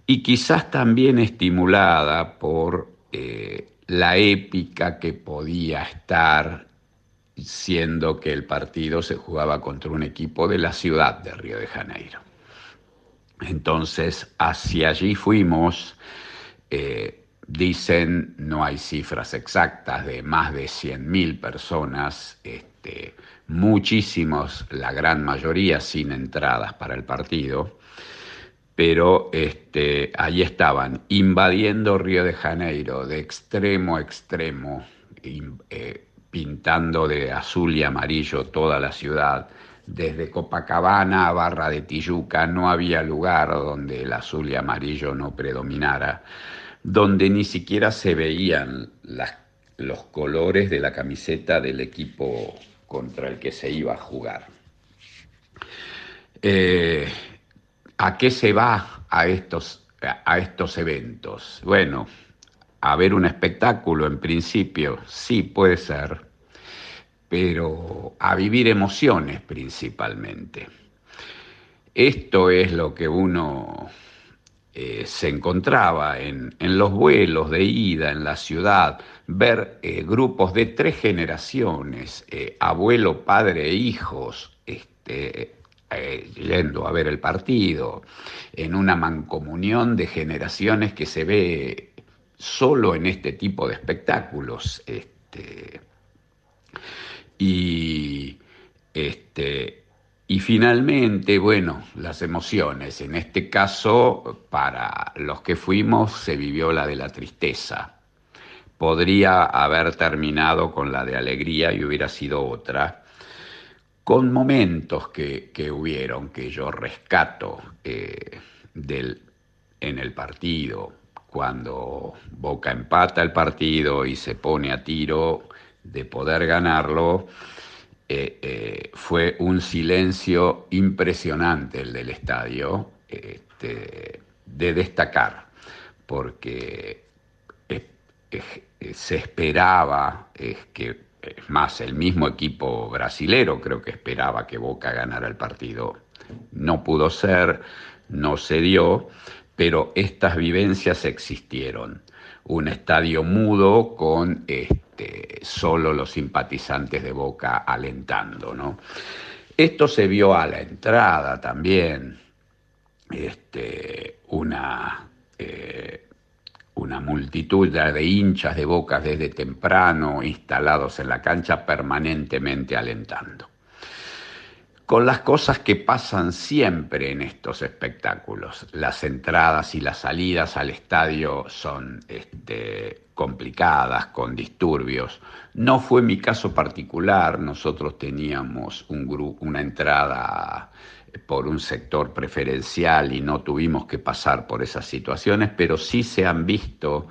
y quizás también estimulada por eh, la épica que podía estar siendo que el partido se jugaba contra un equipo de la ciudad de Río de Janeiro. Entonces, hacia allí fuimos, eh, dicen, no hay cifras exactas, de más de 100.000 personas, este, muchísimos, la gran mayoría sin entradas para el partido, pero este, allí estaban, invadiendo Río de Janeiro de extremo a extremo, eh, pintando de azul y amarillo toda la ciudad. Desde Copacabana a Barra de Tijuca no había lugar donde el azul y amarillo no predominara, donde ni siquiera se veían los colores de la camiseta del equipo contra el que se iba a jugar. Eh, ¿A qué se va a estos, a estos eventos? Bueno, a ver un espectáculo en principio, sí puede ser, pero a vivir emociones principalmente. Esto es lo que uno eh, se encontraba en, los vuelos de ida en la ciudad, ver eh, grupos de tres generaciones, eh, abuelo, padre e hijos, este, yendo a ver el partido, en una mancomunión de generaciones que se ve solo en este tipo de espectáculos. Este, y, este, y finalmente, bueno, las emociones. En este caso, para los que fuimos, se vivió la de la tristeza. Podría haber terminado con la de alegría y hubiera sido otra con momentos que, hubieron, que yo rescato eh, del, en el partido, cuando Boca empata el partido y se pone a tiro de poder ganarlo, eh, eh, fue un silencio impresionante el del estadio, este, de destacar, porque se esperaba que es más, el mismo equipo brasilero creo que esperaba que Boca ganara el partido. No pudo ser, no se dio, pero estas vivencias existieron. Un estadio mudo con este, solo los simpatizantes de Boca alentando. ¿no? Esto se vio a la entrada también, este, una eh, una multitud de hinchas de bocas desde temprano instalados en la cancha permanentemente alentando. Con las cosas que pasan siempre en estos espectáculos, las entradas y las salidas al estadio son este, complicadas, con disturbios. No fue mi caso particular, nosotros teníamos un una entrada por un sector preferencial y no tuvimos que pasar por esas situaciones, pero sí se han visto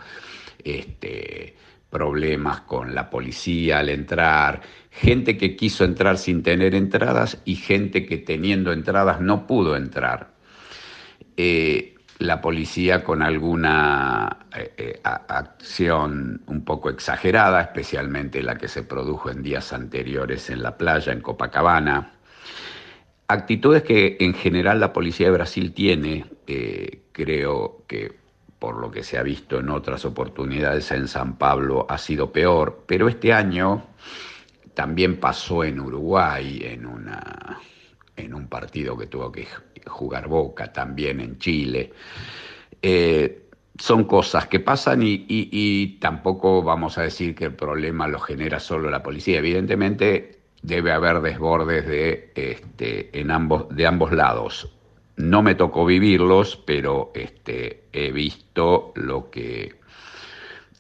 este, problemas con la policía al entrar, gente que quiso entrar sin tener entradas y gente que teniendo entradas no pudo entrar. Eh, la policía con alguna eh, eh, acción un poco exagerada, especialmente la que se produjo en días anteriores en la playa, en Copacabana, actitudes que en general la policía de Brasil tiene, eh, creo que por lo que se ha visto en otras oportunidades en San Pablo ha sido peor, pero este año también pasó en Uruguay, en, una, en un partido que tuvo que jugar Boca, también en Chile. Eh, son cosas que pasan y tampoco vamos a decir que el problema lo genera solo la policía. Evidentemente debe haber desbordes de, este, en ambos, de ambos lados. No me tocó vivirlos, pero este, he visto lo que,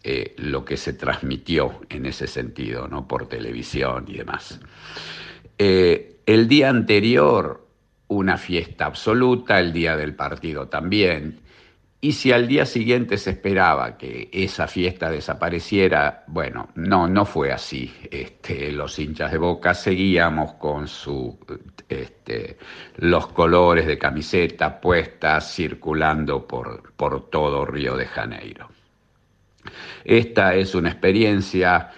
eh, lo que se transmitió en ese sentido, ¿no? por televisión y demás. Eh, el día anterior, una fiesta absoluta, el día del partido también. Y si al día siguiente se esperaba que esa fiesta desapareciera, bueno, no, no fue así. Este, los hinchas de Boca seguíamos con su, este, los colores de camiseta puestas circulando por, por todo Río de Janeiro. Esta es una experiencia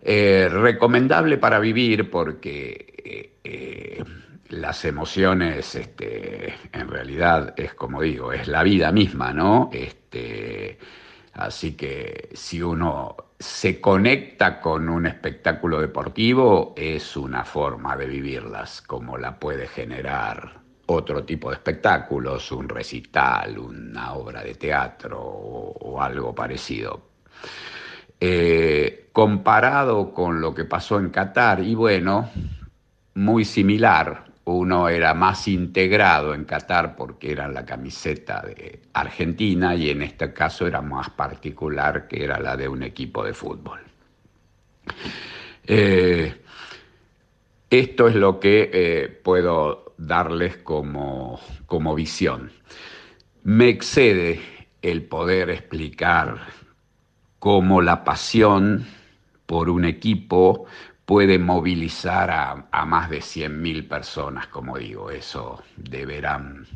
eh, recomendable para vivir porque eh, las emociones, este, en realidad es como digo, es la vida misma, ¿no? Este, así que si uno se conecta con un espectáculo deportivo, es una forma de vivirlas, como la puede generar otro tipo de espectáculos, un recital, una obra de teatro o, o algo parecido. Eh, comparado con lo que pasó en Qatar, y bueno, muy similar, uno era más integrado en Qatar porque era la camiseta de Argentina y en este caso era más particular que era la de un equipo de fútbol. Eh, esto es lo que eh, puedo darles como, como visión. Me excede el poder explicar cómo la pasión por un equipo puede movilizar a, más de 100.000 personas, como digo, eso deberán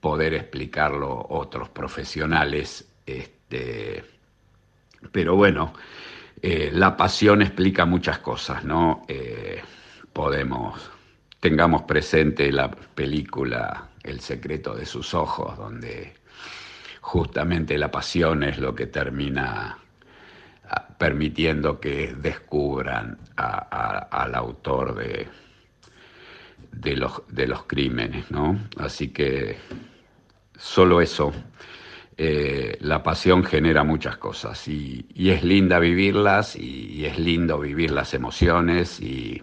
poder explicarlo otros profesionales. Este, pero bueno, eh, la pasión explica muchas cosas, ¿no? Eh, podemos, tengamos presente la película El secreto de sus ojos, donde justamente la pasión es lo que termina permitiendo que descubran al autor de, de, los, de los crímenes, ¿no? Así que solo eso. Eh, la pasión genera muchas cosas y, es linda vivirlas y, es lindo vivir las emociones y,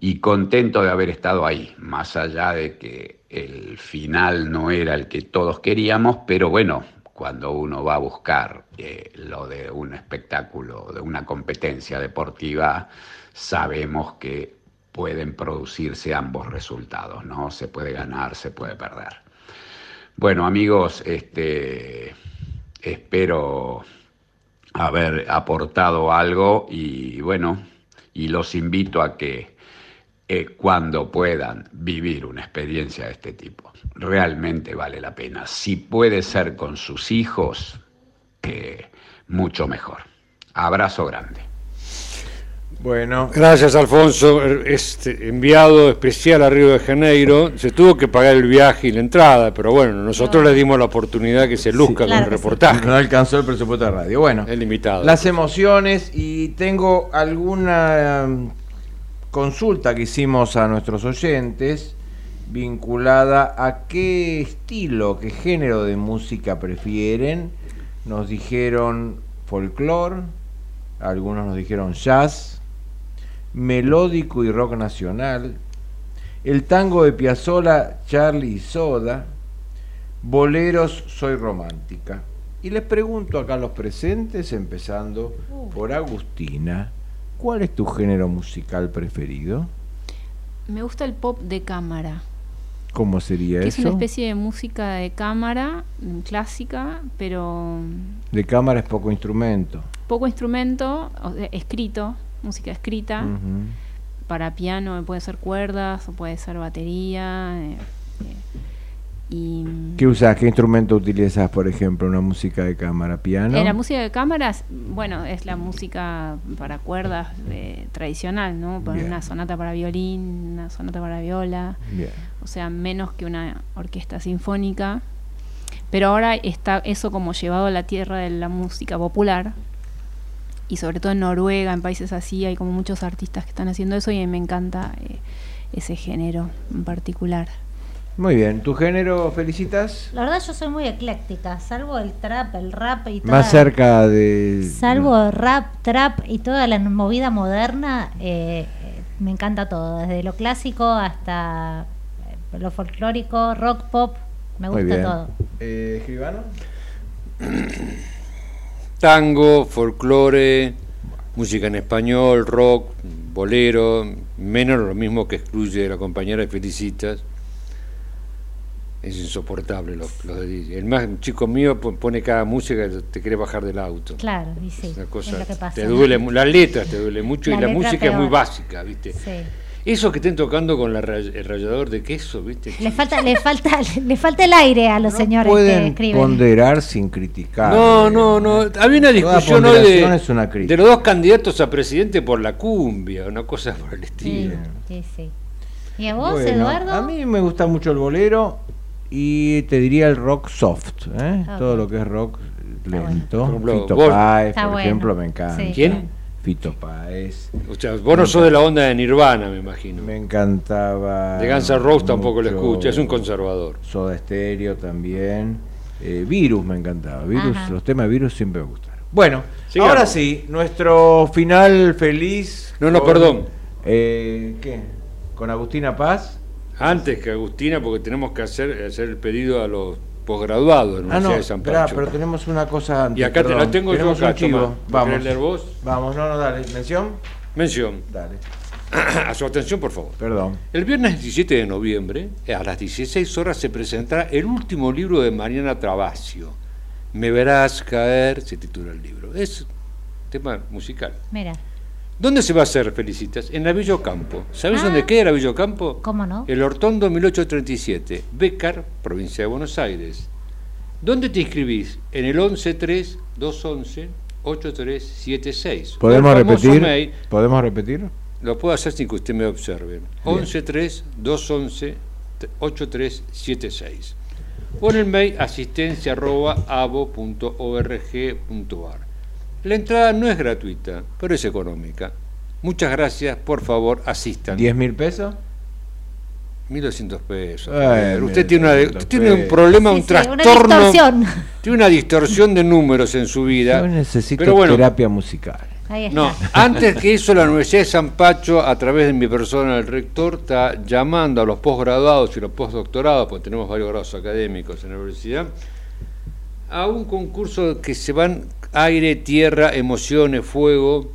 y contento de haber estado ahí, más allá de que el final no era el que todos queríamos, pero bueno, cuando uno va a buscar eh, lo de un espectáculo, de una competencia deportiva, sabemos que pueden producirse ambos resultados, ¿no? Se puede ganar, se puede perder. Bueno, amigos, este, espero haber aportado algo y bueno, y los invito a que eh, cuando puedan vivir una experiencia de este tipo realmente vale la pena. Si puede ser con sus hijos, eh, mucho mejor. Abrazo grande. Bueno, gracias Alfonso, este enviado especial a Río de Janeiro, se tuvo que pagar el viaje y la entrada, pero bueno, nosotros le dimos la oportunidad que se luzca con el reportaje. No alcanzó el presupuesto de radio. Bueno, el limitado. Las emociones y tengo alguna um, consulta que hicimos a nuestros oyentes vinculada a qué estilo, qué género de música prefieren. Nos dijeron folclore, algunos nos dijeron jazz, melódico y rock nacional, el tango de Piazzolla, Charlie y Soda, boleros, soy romántica. Y les pregunto acá a los presentes, empezando por Agustina, ¿cuál es tu género musical preferido? Me gusta el pop de cámara. ¿Cómo sería eso? Es una especie de música de cámara mm, clásica, pero... De cámara es poco instrumento. Poco instrumento, escrito, música escrita. Para piano puede ser cuerdas o puede ser batería. Eh, eh, ¿Qué usas? ¿Qué instrumento utilizas, por ejemplo, una música de cámara? ¿Piano? Eh, la música de cámara, bueno, es la música para cuerdas tradicional, ¿no? Una sonata para violín, una sonata para viola. O sea, menos que una orquesta sinfónica. Pero ahora está eso como llevado a la tierra de la música popular. Y sobre todo en Noruega, en países así, hay como muchos artistas que están haciendo eso y me encanta eh, ese género en particular. Muy bien, ¿tu género felicitas? La verdad yo soy muy ecléctica, salvo el trap, el rap y todo. Más cerca de... Salvo rap, trap y toda la movida moderna, eh, Me encanta todo, desde lo clásico hasta eh, lo folclórico, rock, pop, me Muy gusta bien. todo. Eh, ¿Escribano? <clears throat> Tango, folclore, música en español, rock, bolero, menos lo mismo que excluye la compañera de Felicitas. Es insoportable los, los de DJ. El más chico mío po- pone cada música que te quiere bajar del auto. Claro, y sí, Una cosa, es lo que pasa. te duele, mu- las letras te duele mucho La y la música es muy básica, ¿viste? Sí. Eso que estén tocando con la el rallador de queso, ¿viste? Le falta, le falta, <laughs> le falta el aire a los señores que Pueden escriben. ponderar sin criticar. No, no, no. Había una discusión hoy de, es una crítica. de los dos candidatos a presidente por la cumbia, una cosa por el Sí, estilo. sí, sí. ¿Y a vos, Bueno, Eduardo? A mí me gusta mucho el bolero y te diría el rock soft, ¿eh? Ok. todo lo que es rock lento. Por ejemplo, Fito vos- Páez, por bueno. ejemplo, me encanta. Sí. ¿Quién? Fito Páez. O sea, vos no sos de la onda de Nirvana, me imagino. Me encantaba. De Guns N' Roses tampoco lo escucha, es un conservador. Soda Stereo también. Eh, Virus me encantaba. Virus, Ajá. los temas de Virus siempre me gustaron. Bueno, Sigamos. ahora sí, nuestro final feliz. No, no, con, perdón. eh, ¿Qué? ¿Con Agustina Paz? Antes que Agustina, porque tenemos que hacer, hacer el pedido a los posgraduados de la Ah, no, Universidad de San Pancho. pero tenemos una cosa antes. Y acá te la tengo yo acá, un chivo. tomá. ¿Lo Vamos. leer vos? Vamos, no, no, dale. ¿Mención? Mención. Dale. <clears throat> a su atención, por favor. Perdón. El viernes 17 de noviembre, a las 16 horas, se presentará el último libro de Mariana Travasio. Me verás caer, se titula el libro. Es tema musical. Mira, ¿Dónde se va a hacer, Felicitas? En la Villocampo. ¿Sabés Ah. dónde queda la Villocampo? ¿cómo no? El Hortondo 1837, Bécar, provincia de Buenos Aires. ¿Dónde te inscribís? En el 113-211-8376. ¿Podemos O el famoso repetir? mail, ¿Podemos repetir? lo puedo hacer sin que usted me observe. 113-211-8376. O en el mail asistencia arroba avo.org.ar. La entrada no es gratuita, pero es económica. Muchas gracias, por favor, asistan. ¿10 mil pesos? 1.200 pesos. Ay, A ver, usted tiene, una- 1.200 usted tiene un problema, Sí, un sí, una trastorno. distorsión. <laughs> Tiene una distorsión de números en su vida. Yo necesito Pero bueno, terapia musical. No, antes que eso, la Universidad de San Pacho, a través de mi persona, el rector, está llamando a los posgraduados y los postdoctorados, porque tenemos varios grados académicos en la universidad, a un concurso que se van aire, tierra, emociones, fuego.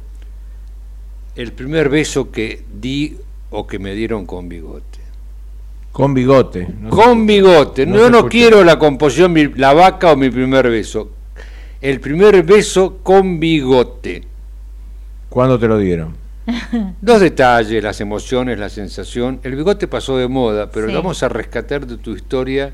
El primer beso que di o que me dieron con bigote. Con bigote. ¿no? Con bigote. no No, se no escucha. quiero la composición, la vaca o mi primer beso. El primer beso con bigote. ¿Cuándo te lo dieron? <laughs> Los detalles, las emociones, la sensación. El bigote pasó de moda, pero Sí. vamos a rescatar de tu historia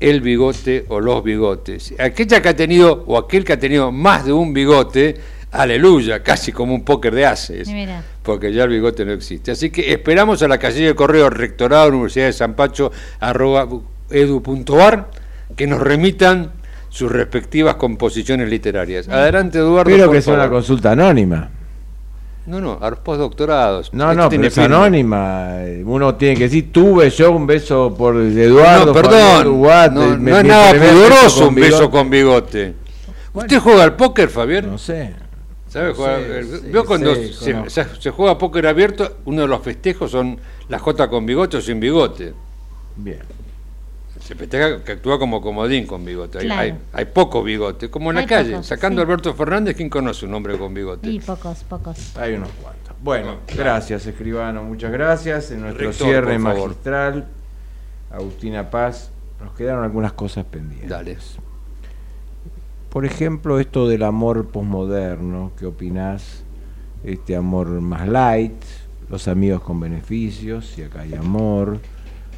el bigote o los bigotes. Aquella que ha tenido o aquel que ha tenido más de un bigote, aleluya, casi como un póker de haces, mira. porque ya el bigote no existe. Así que esperamos a la casilla de correo rectorado Universidad de San Pacho arroba edu.ar que nos remitan sus respectivas composiciones literarias. Adelante, Eduardo. Espero que sea una consulta anónima. No, no, a los postdoctorados. No, no, pero tiene es anónima. Uno tiene que decir, tuve yo un beso por Eduardo. no, perdón, Uruguat, no, me- no es nada pudoroso un beso con bigote. ¿Usted juega al póker, Fabián? No sé. ¿Sabe no jugar? sé, sí, ¿Vio cuando sé, se, conozco. se- se juega póker abierto? Uno de los festejos son la J con bigote o sin bigote. Bien. Se festeja que actúa como comodín con bigote. Hay, Claro. hay, hay poco bigote, como en la calle. pocos, Sacando sí. Alberto Fernández, ¿quién conoce un hombre con bigote? Y pocos, pocos. Hay unos cuantos. Bueno, No, claro. gracias, escribano. Muchas gracias. En nuestro Rector, cierre magistral, Agustina Paz, nos quedaron algunas cosas pendientes. Dale. Por ejemplo, esto del amor posmoderno, ¿qué opinás? Este amor más light, los amigos con beneficios, si acá hay amor,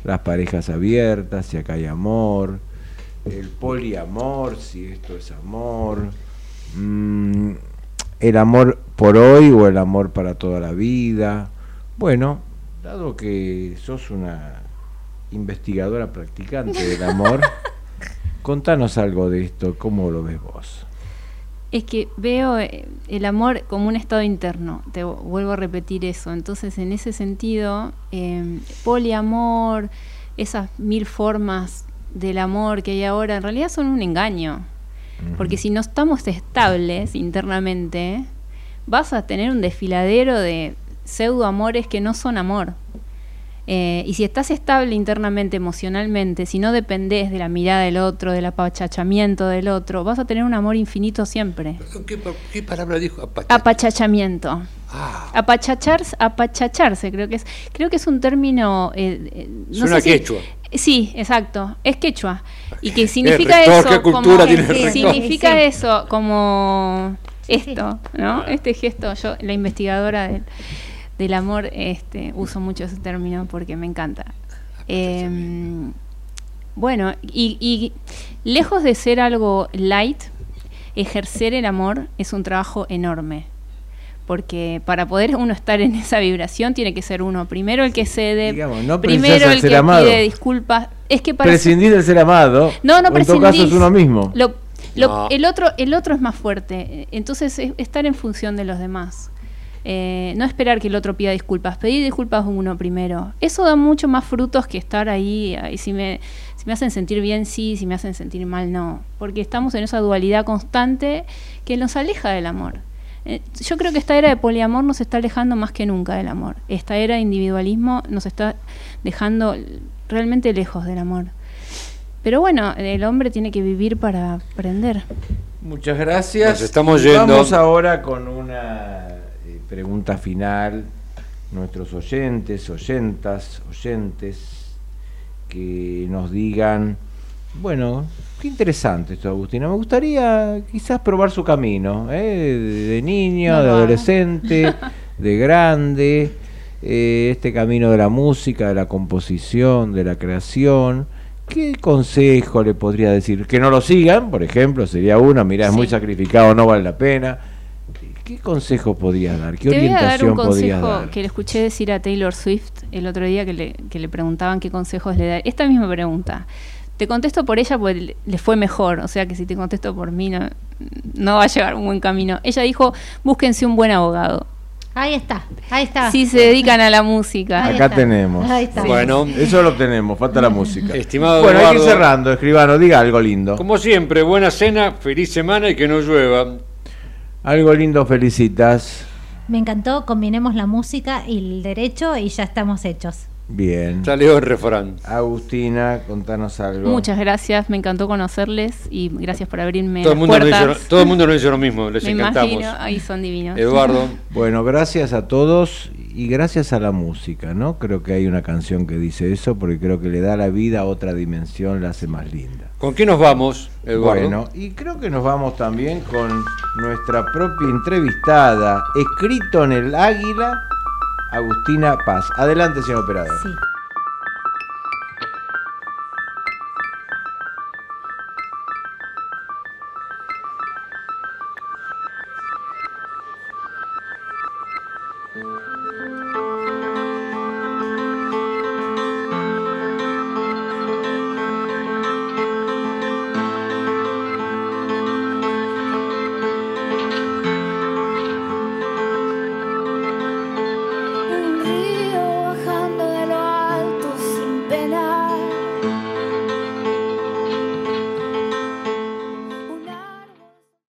las parejas abiertas, si acá hay amor, el poliamor, si esto es amor, mm, el amor por hoy o el amor para toda la vida. Bueno, dado que sos una investigadora practicante del amor, <laughs> contanos algo de esto, ¿cómo lo ves vos? Es que veo eh, el amor como un estado interno, te vu- vuelvo a repetir eso. Entonces, en ese sentido, eh, poliamor, esas mil formas del amor que hay ahora, en realidad son un engaño. Porque si no estamos estables internamente, vas a tener un desfiladero de pseudoamores que no son amor. Eh, y si estás estable internamente, emocionalmente, si no dependés de la mirada del otro, del apachachamiento del otro, vas a tener un amor infinito siempre. ¿Qué, pa- qué palabra dijo? Apacha- Apachachamiento. Ah, Apachacharse, apachacharse, creo que es, creo que es un término. eh, eh, no Suena sé si- quechua. Sí, exacto, es quechua. Y que significa rector, eso. qué cultura como, tiene el sí, rector. significa Sí, sí. eso, como esto, ¿no? Este gesto, yo, la investigadora del, del amor, este, uso mucho ese término porque me encanta. Em, bueno, y, y lejos de ser algo light, ejercer el amor es un trabajo enorme. Porque para poder uno estar en esa vibración tiene que ser uno primero el que cede, Digamos, no primero el ser que amado. pide disculpas. Es que para Prescindir del ser amado. no, no en todo caso es uno mismo. Lo- lo- No. el, otro, el otro es más fuerte. Entonces, es estar en función de los demás. Eh, no esperar que el otro pida disculpas. Pedir disculpas uno primero. Eso da mucho más frutos que estar ahí. ahí si, me, si me hacen sentir bien, sí. Si me hacen sentir mal, no. Porque estamos en esa dualidad constante que nos aleja del amor. Eh, Yo creo que esta era de poliamor nos está alejando más que nunca del amor. Esta era de individualismo nos está dejando realmente lejos del amor. Pero bueno, el hombre tiene que vivir para aprender. Muchas gracias. Nos estamos yendo. Vamos ahora con una eh, pregunta final. Nuestros oyentes, oyentas, oyentes, que nos digan, bueno, qué interesante esto, Agustina. Me gustaría quizás probar su camino, ¿eh? de, niño, No de adolescente, <laughs> de grande, eh, este camino de la música, de la composición, de la creación. ¿Qué consejo le podría decir? Que no lo sigan, por ejemplo, sería uno, mirá, es muy sacrificado, no vale la pena. ¿Qué consejo podrías dar? ¿Qué Te voy a dar orientación un consejo dar? que le escuché decir a Taylor Swift el otro día que le, que le preguntaban qué consejos le da. Esta misma pregunta. Te contesto por ella porque le- fue mejor, o sea que si te contesto por mí no, no va a llevar un buen camino. Ella dijo, búsquense un buen abogado. Ahí está, ahí está. Si se dedican a la música. Ahí Acá está. tenemos. Ahí está. Bueno, Eso lo tenemos, falta la música. Estimado bueno, hay que ir Eduardo. cerrando, escribano, diga algo lindo. como siempre, buena cena, feliz semana y que no llueva. Algo lindo, felicitas. Me encantó, combinemos la música y el derecho y ya estamos hechos. Bien. Salió el refrán. Agustina, contanos algo. Muchas gracias, me encantó conocerles y gracias por abrirme Todo el, las mundo nos dice, puertas. lo- todo el mundo nos dice lo mismo, les <laughs> Me encantamos. imagino, ahí son divinos. Eduardo, Bueno, gracias a todos y gracias a la música, ¿no? Creo que hay una canción que dice eso porque creo que le da a la vida otra dimensión, la hace más linda. ¿con qué nos vamos, Eduardo? Bueno, y creo que nos vamos también con nuestra propia entrevistada, escrito en el Águila, Agustina Paz. Adelante, señor operador. Sí.